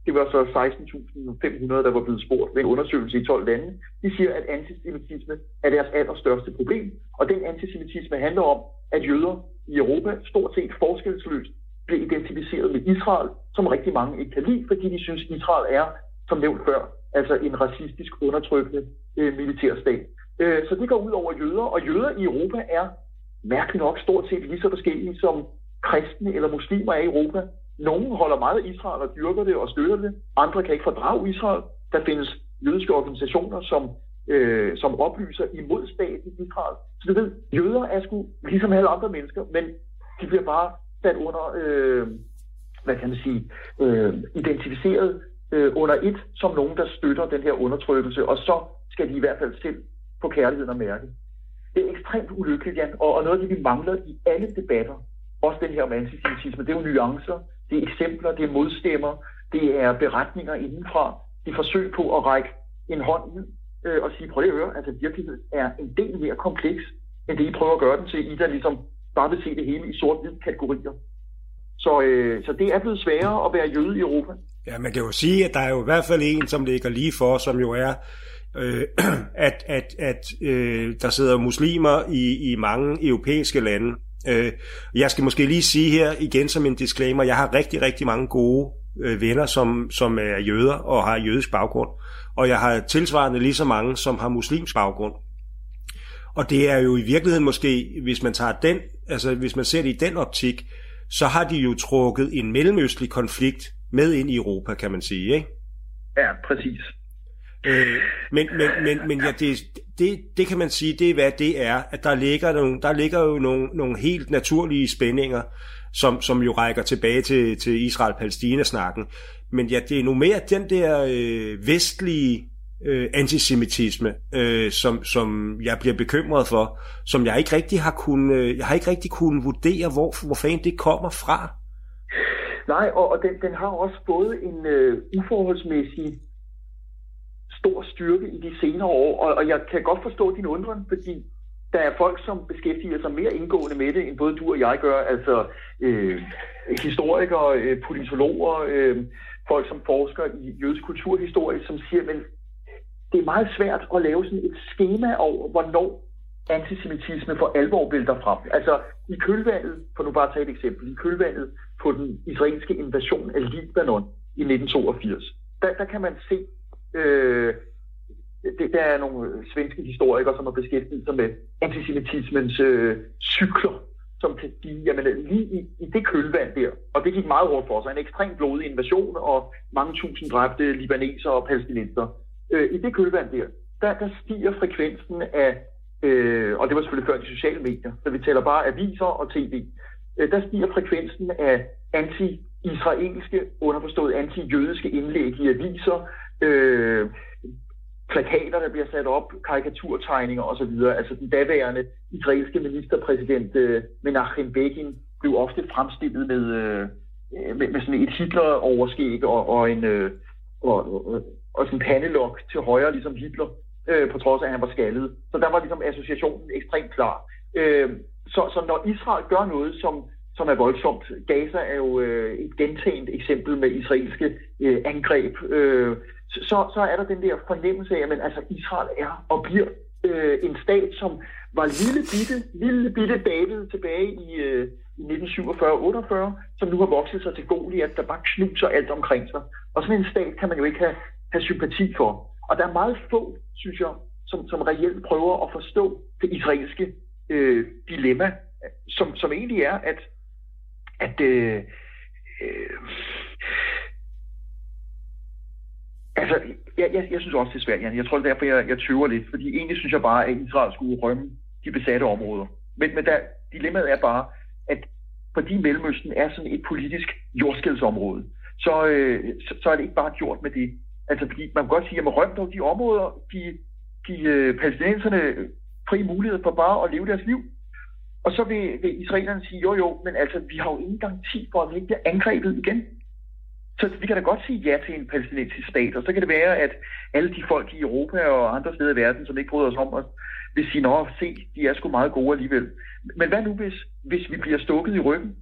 det var så 16.500, der var blevet spurgt ved en undersøgelse i 12 lande, de siger, at antisemitisme er deres allerstørste problem. Og den antisemitisme handler om, at jøder i Europa stort set forskelsløst bliver identificeret med Israel, som rigtig mange ikke kan lide, fordi de synes, Israel er, som nævnt før, altså en racistisk undertrykkende øh, militærstat. Øh, så det går ud over jøder, og jøder i Europa er mærkeligt nok stort set lige så forskellige som kristne eller muslimer er i Europa. Nogle holder meget af Israel og dyrker det og støtter det. Andre kan ikke fordrage Israel. Der findes jødiske organisationer, som, øh, som oplyser imod staten Israel. Så du ved, jøder er sgu ligesom alle andre mennesker, men de bliver bare sat under, øh, hvad kan man sige, øh, identificeret øh, under et, som nogen, der støtter den her undertrykkelse, og så skal de i hvert fald selv få kærligheden at mærke. Det er ekstremt ulykkeligt, Jan, og, og noget af det, vi mangler i alle debatter, også den her om antisemitisme, det er jo nuancer, det er eksempler, det er modstemmer, det er beretninger indenfra, det er forsøg på at række en hånd ud øh, og sige, prøv lige at høre, altså virkeligheden er en del mere kompleks, end det I prøver at gøre den til, I der ligesom bare vil se det hele i sort-hvid kategorier. Så, øh, så det er blevet sværere at være jøde i Europa. Ja, man kan jo sige, at der er jo i hvert fald en, som ligger lige for, som jo er, øh, at, at, at øh, der sidder muslimer i, i mange europæiske lande. Øh, jeg skal måske lige sige her igen som en disclaimer, jeg har rigtig, rigtig mange gode øh, venner, som, som er jøder og har jødisk baggrund. Og jeg har tilsvarende lige så mange, som har muslimsk baggrund. Og det er jo i virkeligheden måske, hvis man tager den, altså hvis man ser det i den optik, så har de jo trukket en mellemøstlig konflikt med ind i Europa, kan man sige, ikke? Ja, præcis. Øh, men men, men, men ja, det, det, det kan man sige, det er hvad det er, at der ligger, nogle, der ligger jo nogle, nogle helt naturlige spændinger, som, som jo rækker tilbage til, til Israel-Palæstina-snakken. Men ja, det er nu mere den der øh, vestlige øh, antisemitisme, øh, som, som jeg bliver bekymret for, som jeg ikke rigtig har kunnet, øh, jeg har ikke rigtig kunnet vurdere, hvor, hvor fanden det kommer fra. Nej, og, og den, den har også fået en øh, uforholdsmæssig stor styrke i de senere år, og, og jeg kan godt forstå din undren, fordi der er folk, som beskæftiger sig mere indgående med det, end både du og jeg gør, altså øh, historikere, øh, politologer, øh, folk, som forsker i jødisk kulturhistorie, som siger, at det er meget svært at lave sådan et schema over, hvornår antisemitisme for alvor vælter frem. Altså i kølvandet, for nu bare at tage et eksempel, i kølvandet på den israelske invasion af Libanon i 1982, der, der kan man se, øh, det, der er nogle svenske historikere, som har beskæftiget sig med antisemitismens øh, cykler, som kan sige, jamen lige i, i det kølvand der, og det gik meget hårdt for sig, en ekstremt blodig invasion og mange tusind dræbte libaneser og palæstinenser, øh, i det kølvand der, der, der stiger frekvensen af øh, og det var selvfølgelig før de sociale medier, så vi taler bare aviser og tv, øh, der stiger frekvensen af anti-israelske, underforstået anti-jødiske indlæg i aviser, øh, plakater, der bliver sat op, karikaturtegninger osv. Altså den daværende israelske ministerpræsident øh, Menachem Begin blev ofte fremstillet med, øh, med, med sådan et Hitler-overskæg og, og en øh, og, og, og sådan en pandelok til højre, ligesom Hitler, øh, på trods af, at han var skaldet. Så der var ligesom associationen ekstremt klar. Øh, så, så når Israel gør noget, som, som er voldsomt, Gaza er jo øh, et gentaget eksempel med israelske øh, angreb, øh, så, så er der den der fornemmelse af, at altså, Israel er og bliver øh, en stat, som var lille bitte, lille bitte David tilbage i, øh, i 1947-48, som nu har vokset sig til Goliath, der bare knuser alt omkring sig. Og sådan en stat kan man jo ikke have, have sympati for. Og der er meget få, synes jeg, som, som reelt prøver at forstå det israelske øh, dilemma, som, som egentlig er, at, at øh, øh, Altså, jeg, jeg, jeg synes også, det er svært, Jan. Jeg tror, det er derfor, jeg, jeg tøver lidt. Fordi egentlig synes jeg bare, at Israel skulle rømme de besatte områder. Men, men der, dilemmaet er bare, at fordi Mellemøsten er sådan et politisk jordskældsområde, så, øh, så, så er det ikke bare gjort med det. Altså, fordi man kan godt sige, at man rømte de områder, de, de øh, palæstinenserne fri mulighed for bare at leve deres liv. Og så vil, vil israelerne sige, jo jo, men altså, vi har jo ingen garanti for, at vi ikke bliver angrebet igen. Så vi kan da godt sige ja til en palæstinensisk stat, og så kan det være, at alle de folk i Europa og andre steder i verden, som ikke bryder os om os, vil sige, nå, se, de er sgu meget gode alligevel. Men hvad nu, hvis, hvis vi bliver stukket i ryggen?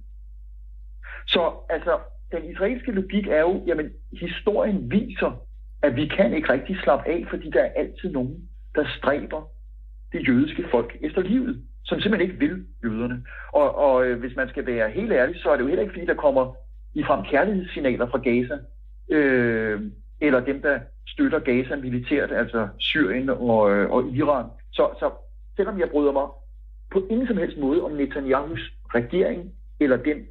Så altså, den israelske logik er jo, jamen, historien viser, at vi kan ikke rigtig slappe af, fordi der er altid nogen, der stræber det jødiske folk efter livet, som simpelthen ikke vil jøderne. Og, og øh, hvis man skal være helt ærlig, så er det jo heller ikke, fordi der kommer i kærlighedssignaler fra Gaza, øh, eller dem, der støtter Gaza militært, altså Syrien og, øh, og Iran. Så, så selvom jeg bryder mig på ingen som helst måde om Netanyahus regering, eller den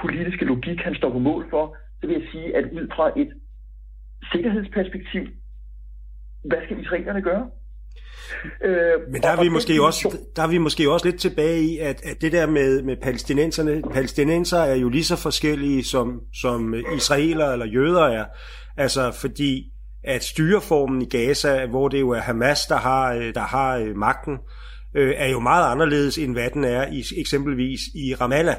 politiske logik, han står på mål for, så vil jeg sige, at ud fra et sikkerhedsperspektiv, hvad skal israelerne gøre? Øh, Men der er, vi måske også, der er vi måske også lidt tilbage i, at, at det der med, med palæstinenserne, palæstinenser er jo lige så forskellige som, som israeler eller jøder er. Altså fordi at styreformen i Gaza, hvor det jo er Hamas, der har, der har øh, magten, øh, er jo meget anderledes, end hvad den er i eksempelvis i Ramallah.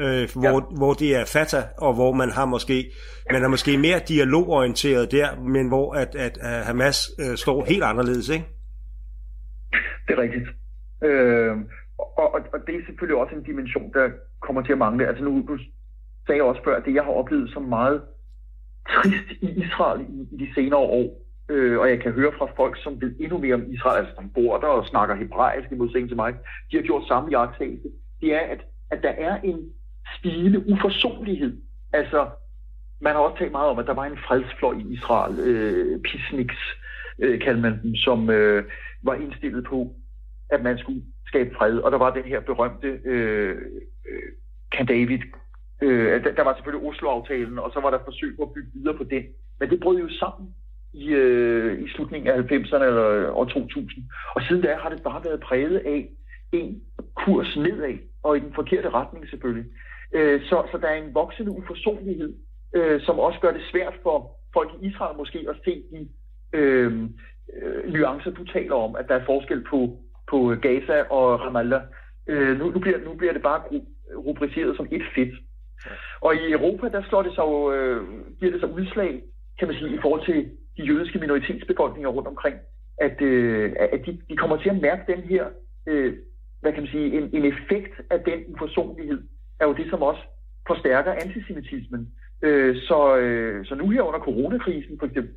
Øh, hvor, ja. hvor det er Fatah, og hvor man har måske man er måske mere dialogorienteret der, men hvor at, at, at Hamas øh, står helt anderledes, ikke? Er rigtigt. Øh, og, og, og det er selvfølgelig også en dimension, der kommer til at mangle. Altså nu, nu sagde også før, at det jeg har oplevet som meget trist i Israel i, i de senere år, øh, og jeg kan høre fra folk, som ved endnu mere om Israel, altså som bor der og snakker hebraisk i modsætning til mig, de har gjort samme jagttagelse, det er, at, at der er en stigende uforsonlighed. Altså, man har også talt meget om, at der var en fredsfløj i Israel, øh, Pisniks, øh, kaldte man dem, som, øh, var indstillet på, at man skulle skabe fred. Og der var den her berømte øh, øh, Camp David. Øh, der, der var selvfølgelig Oslo-aftalen, og så var der forsøg på at bygge videre på den. Men det brød jo sammen i, øh, i slutningen af 90'erne eller år 2000. Og siden da har det bare været præget af en kurs nedad, og i den forkerte retning selvfølgelig. Øh, så, så der er en voksende uforsonlighed, øh, som også gør det svært for folk i Israel måske at se de øh, øh, nuancer, du taler om, at der er forskel på, på Gaza og Ramallah. Øh, nu, nu, bliver, nu bliver det bare rubriceret som et fedt. Og i Europa, der slår det så, øh, giver det så udslag, kan man sige, i forhold til de jødiske minoritetsbefolkninger rundt omkring, at, øh, at de, de kommer til at mærke den her, øh, hvad kan man sige, en, en effekt af den uforsonlighed, er jo det, som også forstærker antisemitismen. Øh, så, øh, så nu her under coronakrisen for eksempel,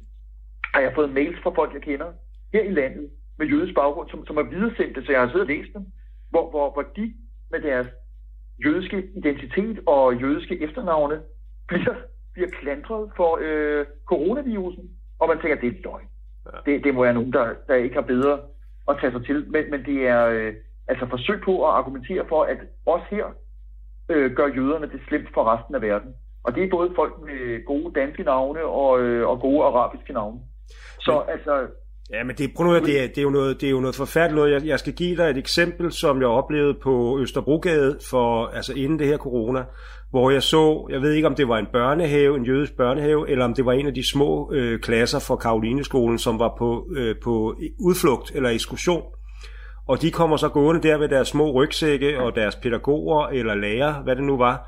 har jeg fået mails fra folk, jeg kender her i landet med jødisk baggrund, som, som har videresendt det, så jeg har siddet og læst dem, hvor, hvor, hvor de med deres jødiske identitet og jødiske efternavne bliver, bliver klandret for øh, coronavirusen, og man tænker, det er løgn. Ja. Det, det må være nogen, der, der ikke har bedre at tage sig til. Men, men det er øh, altså forsøg på at argumentere for, at også her øh, gør jøderne det slemt for resten af verden. Og det er både folk med gode danske navne og, øh, og gode arabiske navne. Så Men, altså... Ja, men det, prøv nu, det, er, det, er jo noget, det er jo noget forfærdeligt noget. Jeg, jeg skal give dig et eksempel, som jeg oplevede på Østerbrogade, for, altså inden det her corona, hvor jeg så, jeg ved ikke om det var en børnehave, en jødisk børnehave, eller om det var en af de små øh, klasser fra Karolineskolen, som var på, øh, på udflugt eller ekskursion. Og de kommer så gående der ved deres små rygsække og deres pædagoger eller lærer, hvad det nu var.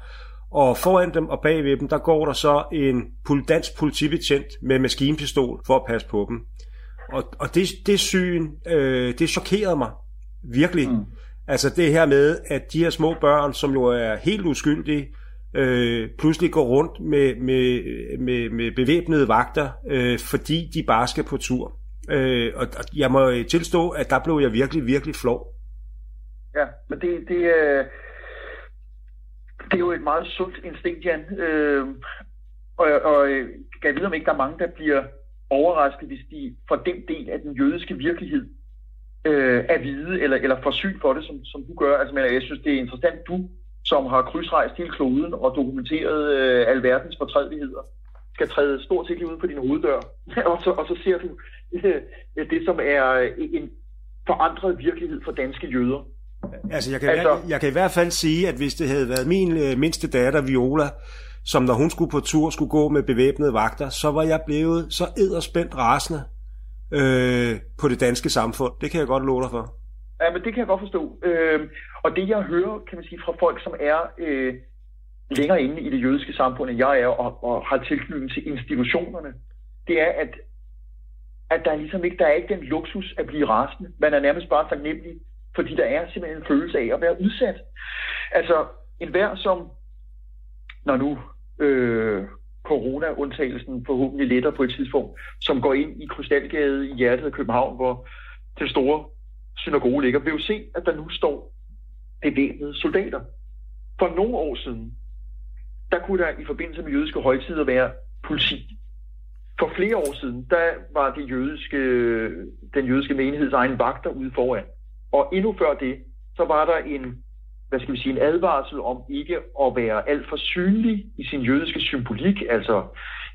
Og foran dem og bagved dem, der går der så en dansk politibetjent med maskinpistol for at passe på dem. Og, og det, det syn, øh, det chokerede mig virkelig. Mm. Altså det her med, at de her små børn, som jo er helt uskyldige, øh, pludselig går rundt med, med, med, med bevæbnede vagter, øh, fordi de bare skal på tur. Øh, og jeg må tilstå, at der blev jeg virkelig, virkelig flov. Ja, men det, det, øh, det er jo et meget sundt instinkt, Jan. Øh, og, og kan jeg vide, om ikke der er mange, der bliver overrasket, hvis de får den del af den jødiske virkelighed øh, at vide, eller, eller får syn for det, som, som du gør. Altså, men jeg synes, det er interessant, du, som har krydsrejst hele kloden og dokumenteret øh, alverdens fortrædeligheder, skal træde stort set lige ud på din hoveddør, og så, og så ser du øh, det, som er en forandret virkelighed for danske jøder. Altså, jeg kan, altså, jeg kan i hvert fald sige, at hvis det havde været min øh, mindste datter, Viola, som når hun skulle på tur, skulle gå med bevæbnede vagter, så var jeg blevet så edderspændt rasende øh, på det danske samfund. Det kan jeg godt love dig for. Ja, men det kan jeg godt forstå. Øh, og det jeg hører, kan man sige, fra folk, som er øh, længere inde i det jødiske samfund, end jeg er, og, og har tilknytning til institutionerne, det er, at, at der er ligesom ikke, der er ikke den luksus at blive rasende. Man er nærmest bare taknemmelig, fordi der er simpelthen en følelse af at være udsat. Altså, enhver, som, når nu øh, corona-undtagelsen forhåbentlig letter på et tidspunkt, som går ind i Krystalgade i hjertet af København, hvor den store synagoge ligger, vil jo se, at der nu står bevæbnede soldater. For nogle år siden, der kunne der i forbindelse med jødiske højtider være politi. For flere år siden, der var det jødiske, den jødiske menigheds egen vagter ude foran. Og endnu før det, så var der en hvad skal vi sige, en advarsel om ikke at være alt for synlig i sin jødiske symbolik, altså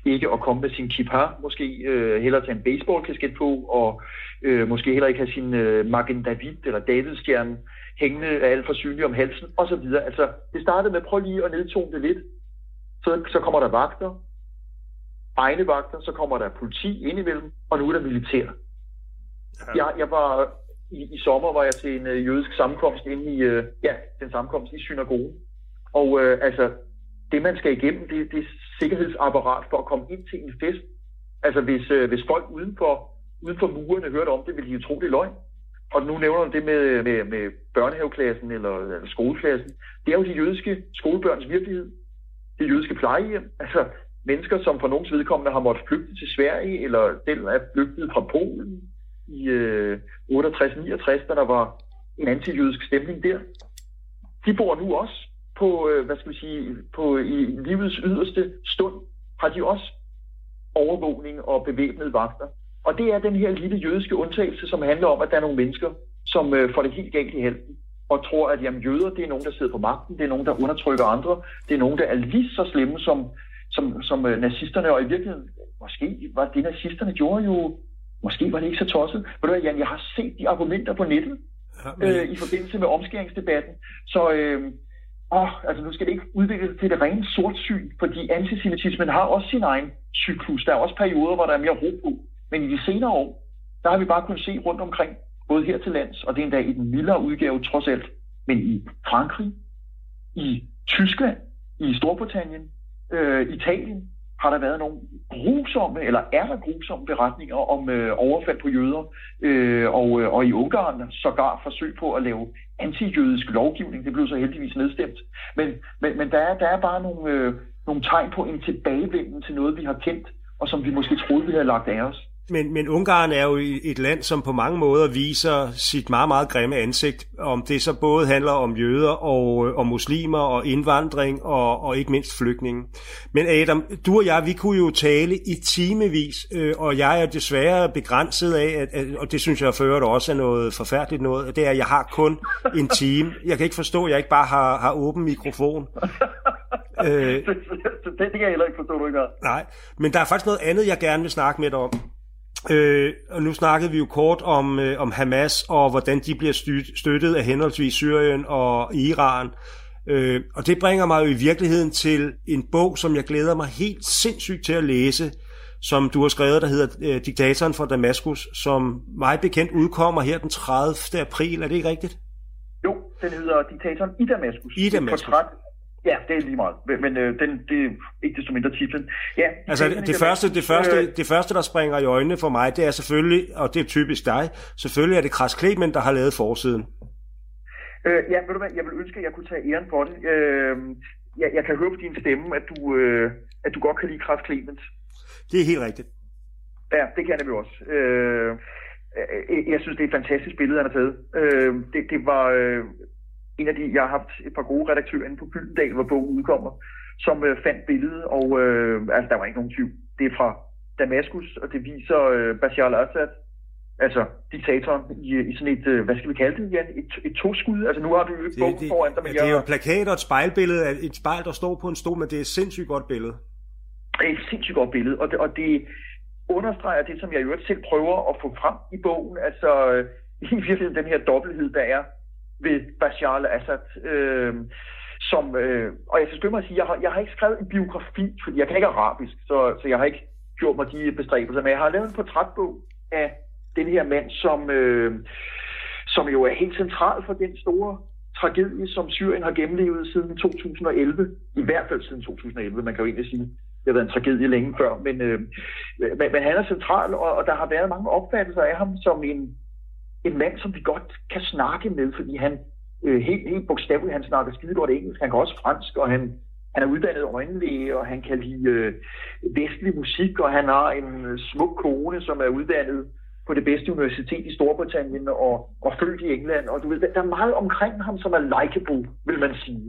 ikke at komme med sin kippah, måske øh, hellere tage en baseballkasket på, og øh, måske heller ikke have sin øh, Magen David eller Davidstjerne hængende alt for synlig om halsen, osv. Altså, det startede med, prøv lige at nedtone det lidt. Så, så kommer der vagter, egne vagter, så kommer der politi indimellem, og nu er der militær. Ja. Jeg, jeg var i, i sommer var jeg til en øh, jødisk sammenkomst inde i, øh, ja, den sammenkomst i synagogen. Og øh, altså, det man skal igennem, det, det er sikkerhedsapparat for at komme ind til en fest. Altså, hvis, øh, hvis folk uden for, uden for murene hørte om det, ville de jo tro, det er løgn. Og nu nævner du det med, med, med børnehaveklassen eller, eller skoleklassen. Det er jo de jødiske skolebørns virkelighed. Det jødiske plejehjem. Altså, mennesker, som for nogens vedkommende har måttet flygte til Sverige, eller den er flygtet fra Polen, i øh, 68-69, da der var en antijødisk stemning der. De bor nu også på, øh, hvad skal vi sige, på i livets yderste stund, har de også overvågning og bevæbnede vagter. Og det er den her lille jødiske undtagelse, som handler om, at der er nogle mennesker, som øh, får det helt galt i helten og tror, at jamen, jøder, det er nogen, der sidder på magten, det er nogen, der undertrykker andre, det er nogen, der er lige så slemme som, som, som øh, nazisterne, og i virkeligheden, måske var det, nazisterne gjorde jo Måske var det ikke så tosset. Ved du hvad, Jan, jeg har set de argumenter på nettet ja, men... øh, i forbindelse med omskæringsdebatten. Så øh, åh, altså, nu skal det ikke udvikle sig til det rene sortsyn, fordi antisemitismen har også sin egen cyklus. Der er også perioder, hvor der er mere ro på. Men i de senere år, der har vi bare kunnet se rundt omkring, både her til lands, og det er endda i den mildere udgave trods alt, men i Frankrig, i Tyskland, i Storbritannien, øh, Italien, har der været nogle grusomme, eller er der grusomme beretninger om øh, overfald på jøder, øh, og, øh, og i Ungarn sågar forsøg på at lave antijødisk lovgivning. Det blev så heldigvis nedstemt. Men, men, men der, er, der er bare nogle, øh, nogle tegn på en tilbagevenden til noget, vi har kendt, og som vi måske troede, vi havde lagt af os. Men, men Ungarn er jo et land, som på mange måder viser sit meget, meget grimme ansigt. Om det så både handler om jøder og, og muslimer og indvandring og, og ikke mindst flygtninge. Men Adam, du og jeg, vi kunne jo tale i timevis, øh, og jeg er desværre begrænset af, at, at, og det synes jeg fører også er noget forfærdeligt noget, det er, at jeg har kun en time. Jeg kan ikke forstå, at jeg ikke bare har, har åben mikrofon. øh, det, det kan jeg heller ikke forstå, du ikke har. Nej, men der er faktisk noget andet, jeg gerne vil snakke med dig om. Øh, og nu snakkede vi jo kort om, øh, om Hamas og hvordan de bliver støttet af henholdsvis Syrien og Iran. Øh, og det bringer mig jo i virkeligheden til en bog, som jeg glæder mig helt sindssygt til at læse, som du har skrevet, der hedder øh, Diktatoren fra Damaskus, som mig bekendt udkommer her den 30. april. Er det ikke rigtigt? Jo, den hedder Diktatoren i Damaskus. I Damaskus. portræt Ja, det er lige meget. Men øh, den, det er ikke desto mindre titlen. Ja, altså det, det, første, det, første, øh, det første, der springer i øjnene for mig, det er selvfølgelig, og det er typisk dig, selvfølgelig er det Kras Clement, der har lavet forsiden. Øh, ja, ved du hvad, jeg vil ønske, at jeg kunne tage æren for det. Øh, jeg, jeg kan høre på din stemme, at du, øh, at du godt kan lide Kras Clement. Det er helt rigtigt. Ja, det kan jeg nemlig også. Øh, jeg synes, det er et fantastisk billede, han har taget. Øh, det, det var... Øh, en af de, jeg har haft et par gode redaktører inde på Gyldendal, hvor bogen udkommer, som øh, fandt billedet, og øh, altså, der var ikke nogen tvivl. Det er fra Damaskus, og det viser øh, Bashar al-Assad, altså diktatoren, i, i sådan et, øh, hvad skal vi kalde det igen, et, et toskud. Altså nu har du jo ikke bogen foran dig, men Det er jo plakat og et spejlbillede, et spejl, der står på en stol, men det er et sindssygt godt billede. Det er et sindssygt godt billede, og det, og det understreger det, som jeg jo selv prøver at få frem i bogen, altså øh, i virkeligheden den her dobbelthed, der er ved Bashar al-Assad. Øh, som, øh, og jeg skal skynde mig at sige, jeg har, jeg har ikke skrevet en biografi, fordi jeg kan ikke arabisk, så, så jeg har ikke gjort mig de bestræbelser, men jeg har lavet en portrætbog af den her mand, som, øh, som jo er helt central for den store tragedie, som Syrien har gennemlevet siden 2011. I hvert fald siden 2011, man kan jo egentlig sige. Det har været en tragedie længe før, men, øh, men, men han er central, og, og der har været mange opfattelser af ham som en, en mand, som vi godt kan snakke med, fordi han øh, helt, helt bogstaveligt, han snakker skide godt engelsk, han kan også fransk, og han, han er uddannet øjenlæge, og han kan lide øh, vestlig musik, og han har en øh, smuk kone, som er uddannet på det bedste universitet i Storbritannien og, og født i England. Og du ved, der er meget omkring ham, som er likeable, vil man sige.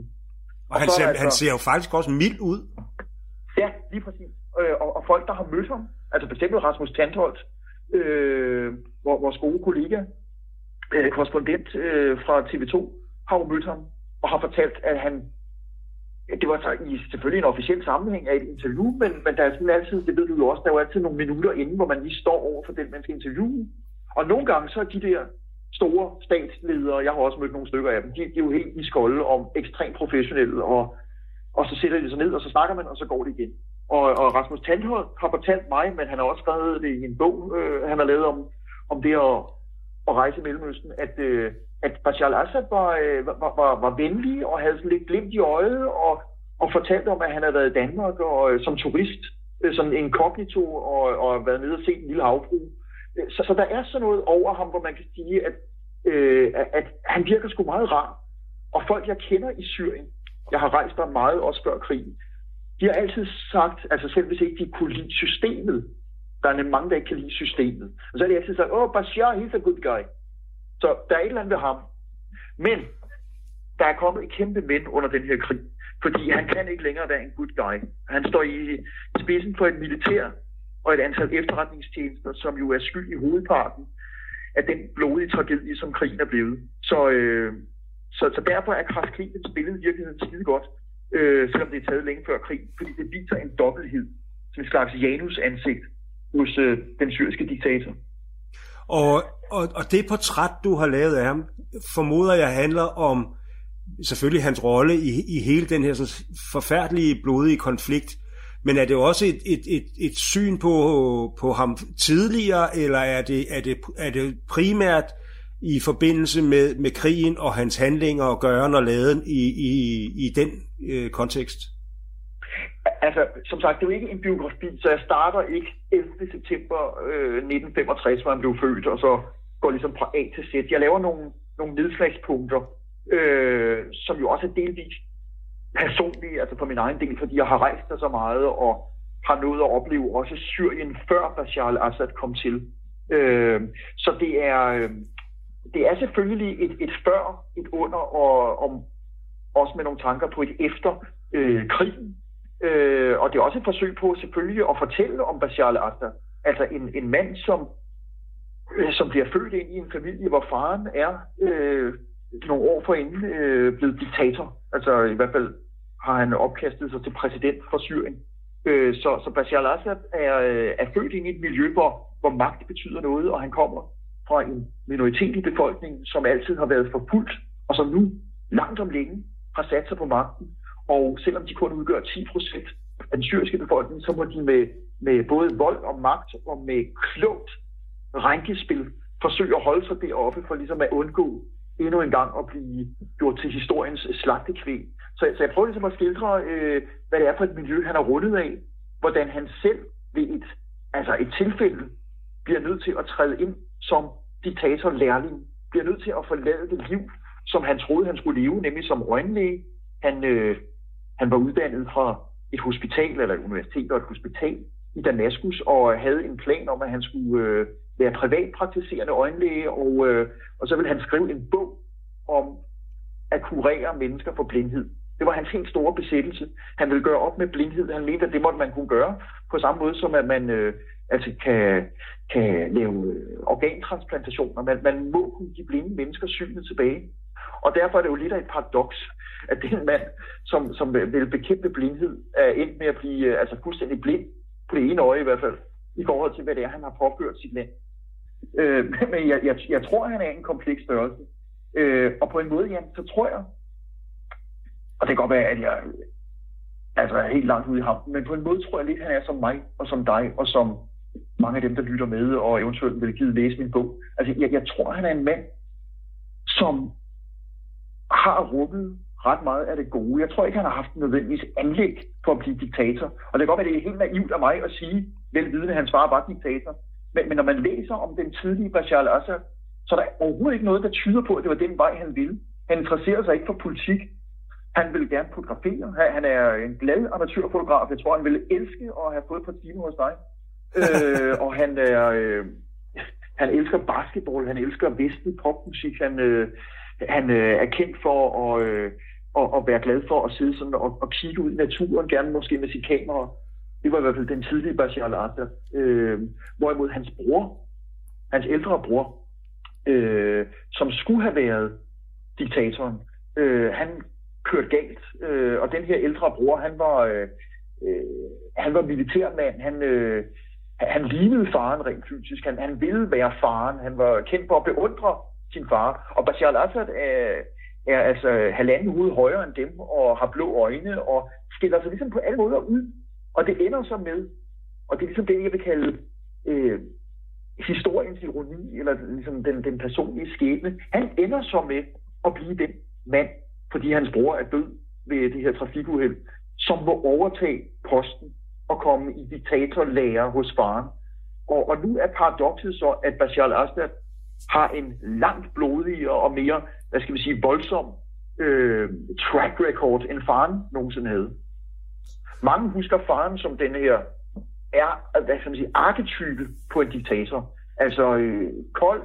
Og, og han, ser, altså, han ser jo faktisk også mild ud. Ja, lige præcis. Øh, og, og folk, der har mødt ham, altså bestemt Rasmus Tantholt, øh, vores gode kollega, øh, korrespondent øh, fra TV2 har jo mødt ham og har fortalt, at han det var så i selvfølgelig en officiel sammenhæng af et interview, men, men der er sådan altid, det ved du jo også, der er jo altid nogle minutter inden, hvor man lige står over for den, man skal interviewe. Og nogle gange så er de der store statsledere, jeg har også mødt nogle stykker af dem, de, de er jo helt i skolde om ekstremt professionelle, og, og så sætter de sig ned, og så snakker man, og så går det igen. Og, og Rasmus Tandhold har fortalt mig, men han har også skrevet det i en bog, øh, han har lavet om, om det at at rejse i Mellemøsten, at, øh, at Bashar al-Assad var, øh, var, var, var venlig og havde sådan lidt glimt i øjet og, og fortalte om, at han havde været i Danmark og, øh, som turist, øh, sådan inkognito og, og været nede og set en lille havbro. Øh, så, så der er sådan noget over ham, hvor man kan sige, at, øh, at, at han virker sgu meget rar. Og folk, jeg kender i Syrien, jeg har rejst der meget også før krigen, de har altid sagt, altså selv hvis ikke de kunne lide systemet, der er mange, der ikke kan lide systemet. Og så er det altid sagt, åh, oh, Bashar, he's a good guy. Så der er et eller andet ved ham. Men der er kommet et kæmpe mænd under den her krig. Fordi han kan ikke længere være en good guy. Han står i spidsen for et militær og et antal efterretningstjenester, som jo er skyld i hovedparten af den blodige tragedie, som krigen er blevet. Så, øh, så, så derfor er kraftkrigen spillet i virkeligheden skide godt, øh, selvom det er taget længe før krig, fordi det viser en dobbelthed, som en slags Janus ansigt hos øh, den syriske diktator. Og, og, og det portræt, du har lavet af ham, formoder jeg handler om selvfølgelig hans rolle i, i hele den her sådan, forfærdelige, blodige konflikt, men er det også et, et, et, et syn på, på ham tidligere, eller er det, er det, er det primært i forbindelse med, med krigen og hans handlinger og gøren og laden i, i, i den øh, kontekst? Altså, som sagt, det er jo ikke en biografi, så jeg starter ikke 11. september øh, 1965, hvor han blev født, og så går ligesom fra A til Z. Jeg laver nogle, nogle nedslagspunkter, øh, som jo også er delvis personlige, altså for min egen del, fordi jeg har rejst der så meget, og har nået at opleve også Syrien, før Bashar al-Assad kom til. Øh, så det er, øh, det er selvfølgelig et, et før, et under, og og også med nogle tanker på et efter øh, krigen, Øh, og det er også et forsøg på selvfølgelig at fortælle om Bashar al-Assad. Altså en, en mand, som, øh, som bliver født ind i en familie, hvor faren er øh, nogle år forinden øh, blevet diktator. Altså i hvert fald har han opkastet sig til præsident for Syrien. Øh, så, så Bashar al-Assad er, øh, er født ind i et miljø, hvor, hvor magt betyder noget, og han kommer fra en minoritet i befolkningen, som altid har været forfulgt, og som nu langt om længe har sat sig på magten. Og selvom de kun udgør 10 procent af den syriske befolkning, så må de med, med både vold og magt og med klogt rænkespil forsøge at holde sig deroppe for ligesom at undgå endnu en gang at blive gjort til historiens slagtekvæg. Så, så jeg prøver ligesom at skildre, øh, hvad det er for et miljø, han er rundet af, hvordan han selv ved et, altså et tilfælde bliver nødt til at træde ind som diktator-lærling, bliver nødt til at forlade det liv, som han troede, han skulle leve, nemlig som røgnlæge. Han, øh, han var uddannet fra et hospital, eller et universitet og et hospital i Damaskus, og øh, havde en plan om, at han skulle øh, være privatpraktiserende øjenlæge, og, øh, og så ville han skrive en bog om at kurere mennesker for blindhed. Det var hans helt store besættelse. Han ville gøre op med blindhed. Han mente, at det måtte man kunne gøre på samme måde, som at man øh, altså kan, kan lave øh, organtransplantationer. Man, man må kunne give blinde mennesker synet tilbage. Og derfor er det jo lidt af et paradoks, at den mand, som, som vil bekæmpe blindhed, er endt med at blive øh, altså fuldstændig blind, på det ene øje i hvert fald, i forhold til, hvad det er, han har påført sit land. Øh, men jeg, jeg, jeg tror, han er en kompleks størrelse. Øh, og på en måde, Jan, så tror jeg, og det kan godt være, at jeg altså, er helt langt ude i ham, men på en måde tror jeg lidt, at han er som mig og som dig og som mange af dem, der lytter med og eventuelt vil give læse min bog. Altså, jeg, jeg tror, han er en mand, som har rummet ret meget af det gode. Jeg tror ikke, han har haft nødvendigvis anlæg for at blive diktator. Og det kan godt være, det er helt naivt af mig at sige, velvidende, at hans far var diktator. Men, men når man læser om den tidlige Bashar al-Assad, så er der overhovedet ikke noget, der tyder på, at det var den vej, han ville. Han interesserer sig ikke for politik. Han vil gerne fotografere. Han er en glad amatørfotograf. Jeg tror, han ville elske at have fået et par timer hos dig. øh, og han er... Øh, han elsker basketball, han elsker vestlig popmusik, han, øh, han øh, er kendt for at, øh, at, at være glad for at sidde sådan og, og kigge ud i naturen, gerne måske med sit kamera. Det var i hvert fald den tidlige Bashar al-Assad. Øh, hvorimod hans bror, hans ældre bror, øh, som skulle have været diktatoren, øh, han kørte galt. Øh, og den her ældre bror, han var, øh, øh, han var militærmand. Han, øh, han lignede faren rent fysisk. Han, han ville være faren. Han var kendt for at beundre sin far. Og Bashar al-Assad er, er altså halvanden hoved højere end dem, og har blå øjne, og skiller sig ligesom på alle måder ud. Og det ender så med, og det er ligesom det, jeg vil kalde øh, historiens ironi, eller ligesom den, den personlige skæbne. Han ender så med at blive den mand, fordi hans bror er død ved det her trafikuheld, som må overtage posten og komme i diktatorlærer hos faren. Og, og nu er paradokset så, at Bashar al-Assad har en langt blodigere og mere, hvad skal vi sige, voldsom øh, track record, end faren nogensinde havde. Mange husker faren som den her er, hvad skal man sige, arketype på en diktator. Altså øh, kold,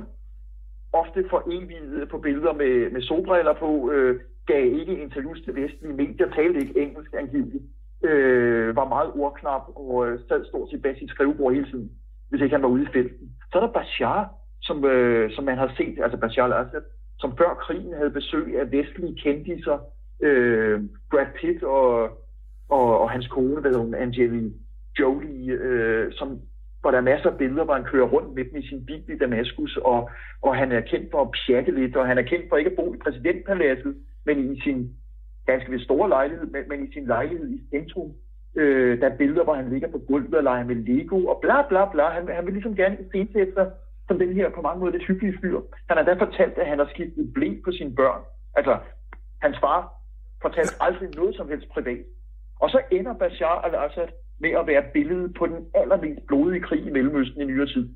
ofte for evigt på billeder med, med solbriller på, øh, gav ikke interviews til vestlige medier, talte ikke engelsk angiveligt, øh, var meget ordknap og øh, sad stort set bag sit skrivebord hele tiden, hvis ikke han var ude i felten. Så er der Bashar, som, øh, som man har set, altså Bashar al-Assad, som før krigen havde besøg af vestlige kendiser, øh, Brad Pitt og, og, og hans kone, hvad hedder hun, Angelina Jolie, øh, som, hvor der er masser af billeder, hvor han kører rundt med dem i sin bil i Damaskus, og, og han er kendt for at pjatte lidt, og han er kendt for ikke at bo i præsidentpaladset, men i sin ganske ved store lejlighed, men, men i sin lejlighed i centrum. Øh, der er billeder, hvor han ligger på gulvet og leger med Lego, og bla bla bla. Han, han vil ligesom gerne se sig som den her på mange måder lidt hyggelige fyr. Han har da fortalt, at han har skiftet blæ på sine børn. Altså, hans far fortalte aldrig noget som helst privat. Og så ender Bashar al-Assad med at være billedet på den allermest blodige krig i Mellemøsten i nyere tid.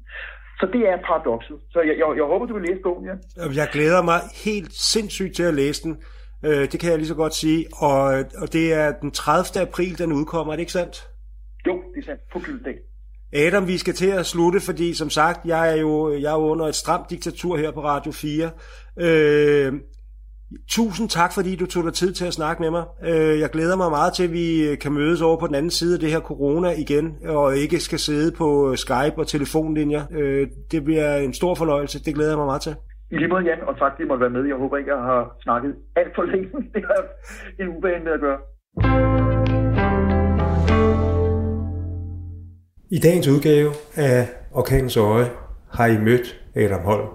Så det er paradokset. Så jeg, jeg, jeg håber, du vil læse bogen, ja. Jeg glæder mig helt sindssygt til at læse den. Øh, det kan jeg lige så godt sige. Og, og det er den 30. april, den udkommer, er det ikke sandt? Jo, det er sandt. På gylddag. Adam, vi skal til at slutte, fordi som sagt, jeg er jo, jeg er jo under et stramt diktatur her på Radio 4. Øh, tusind tak, fordi du tog dig tid til at snakke med mig. Øh, jeg glæder mig meget til, at vi kan mødes over på den anden side af det her corona igen, og ikke skal sidde på øh, Skype og telefonlinjer. Øh, det bliver en stor fornøjelse. Det glæder jeg mig meget til. I lige måde, Jan, og tak, fordi I måtte være med. Jeg håber ikke, jeg har snakket alt for længe. Det er en ubehagelig at gøre. I dagens udgave af Orkanens Øje har I mødt Adam Holm.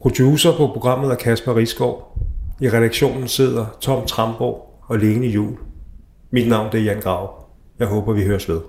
Producer på programmet er Kasper Risgaard. I redaktionen sidder Tom Tramborg og Lene Jul. Mit navn er Jan Grav. Jeg håber, vi høres ved.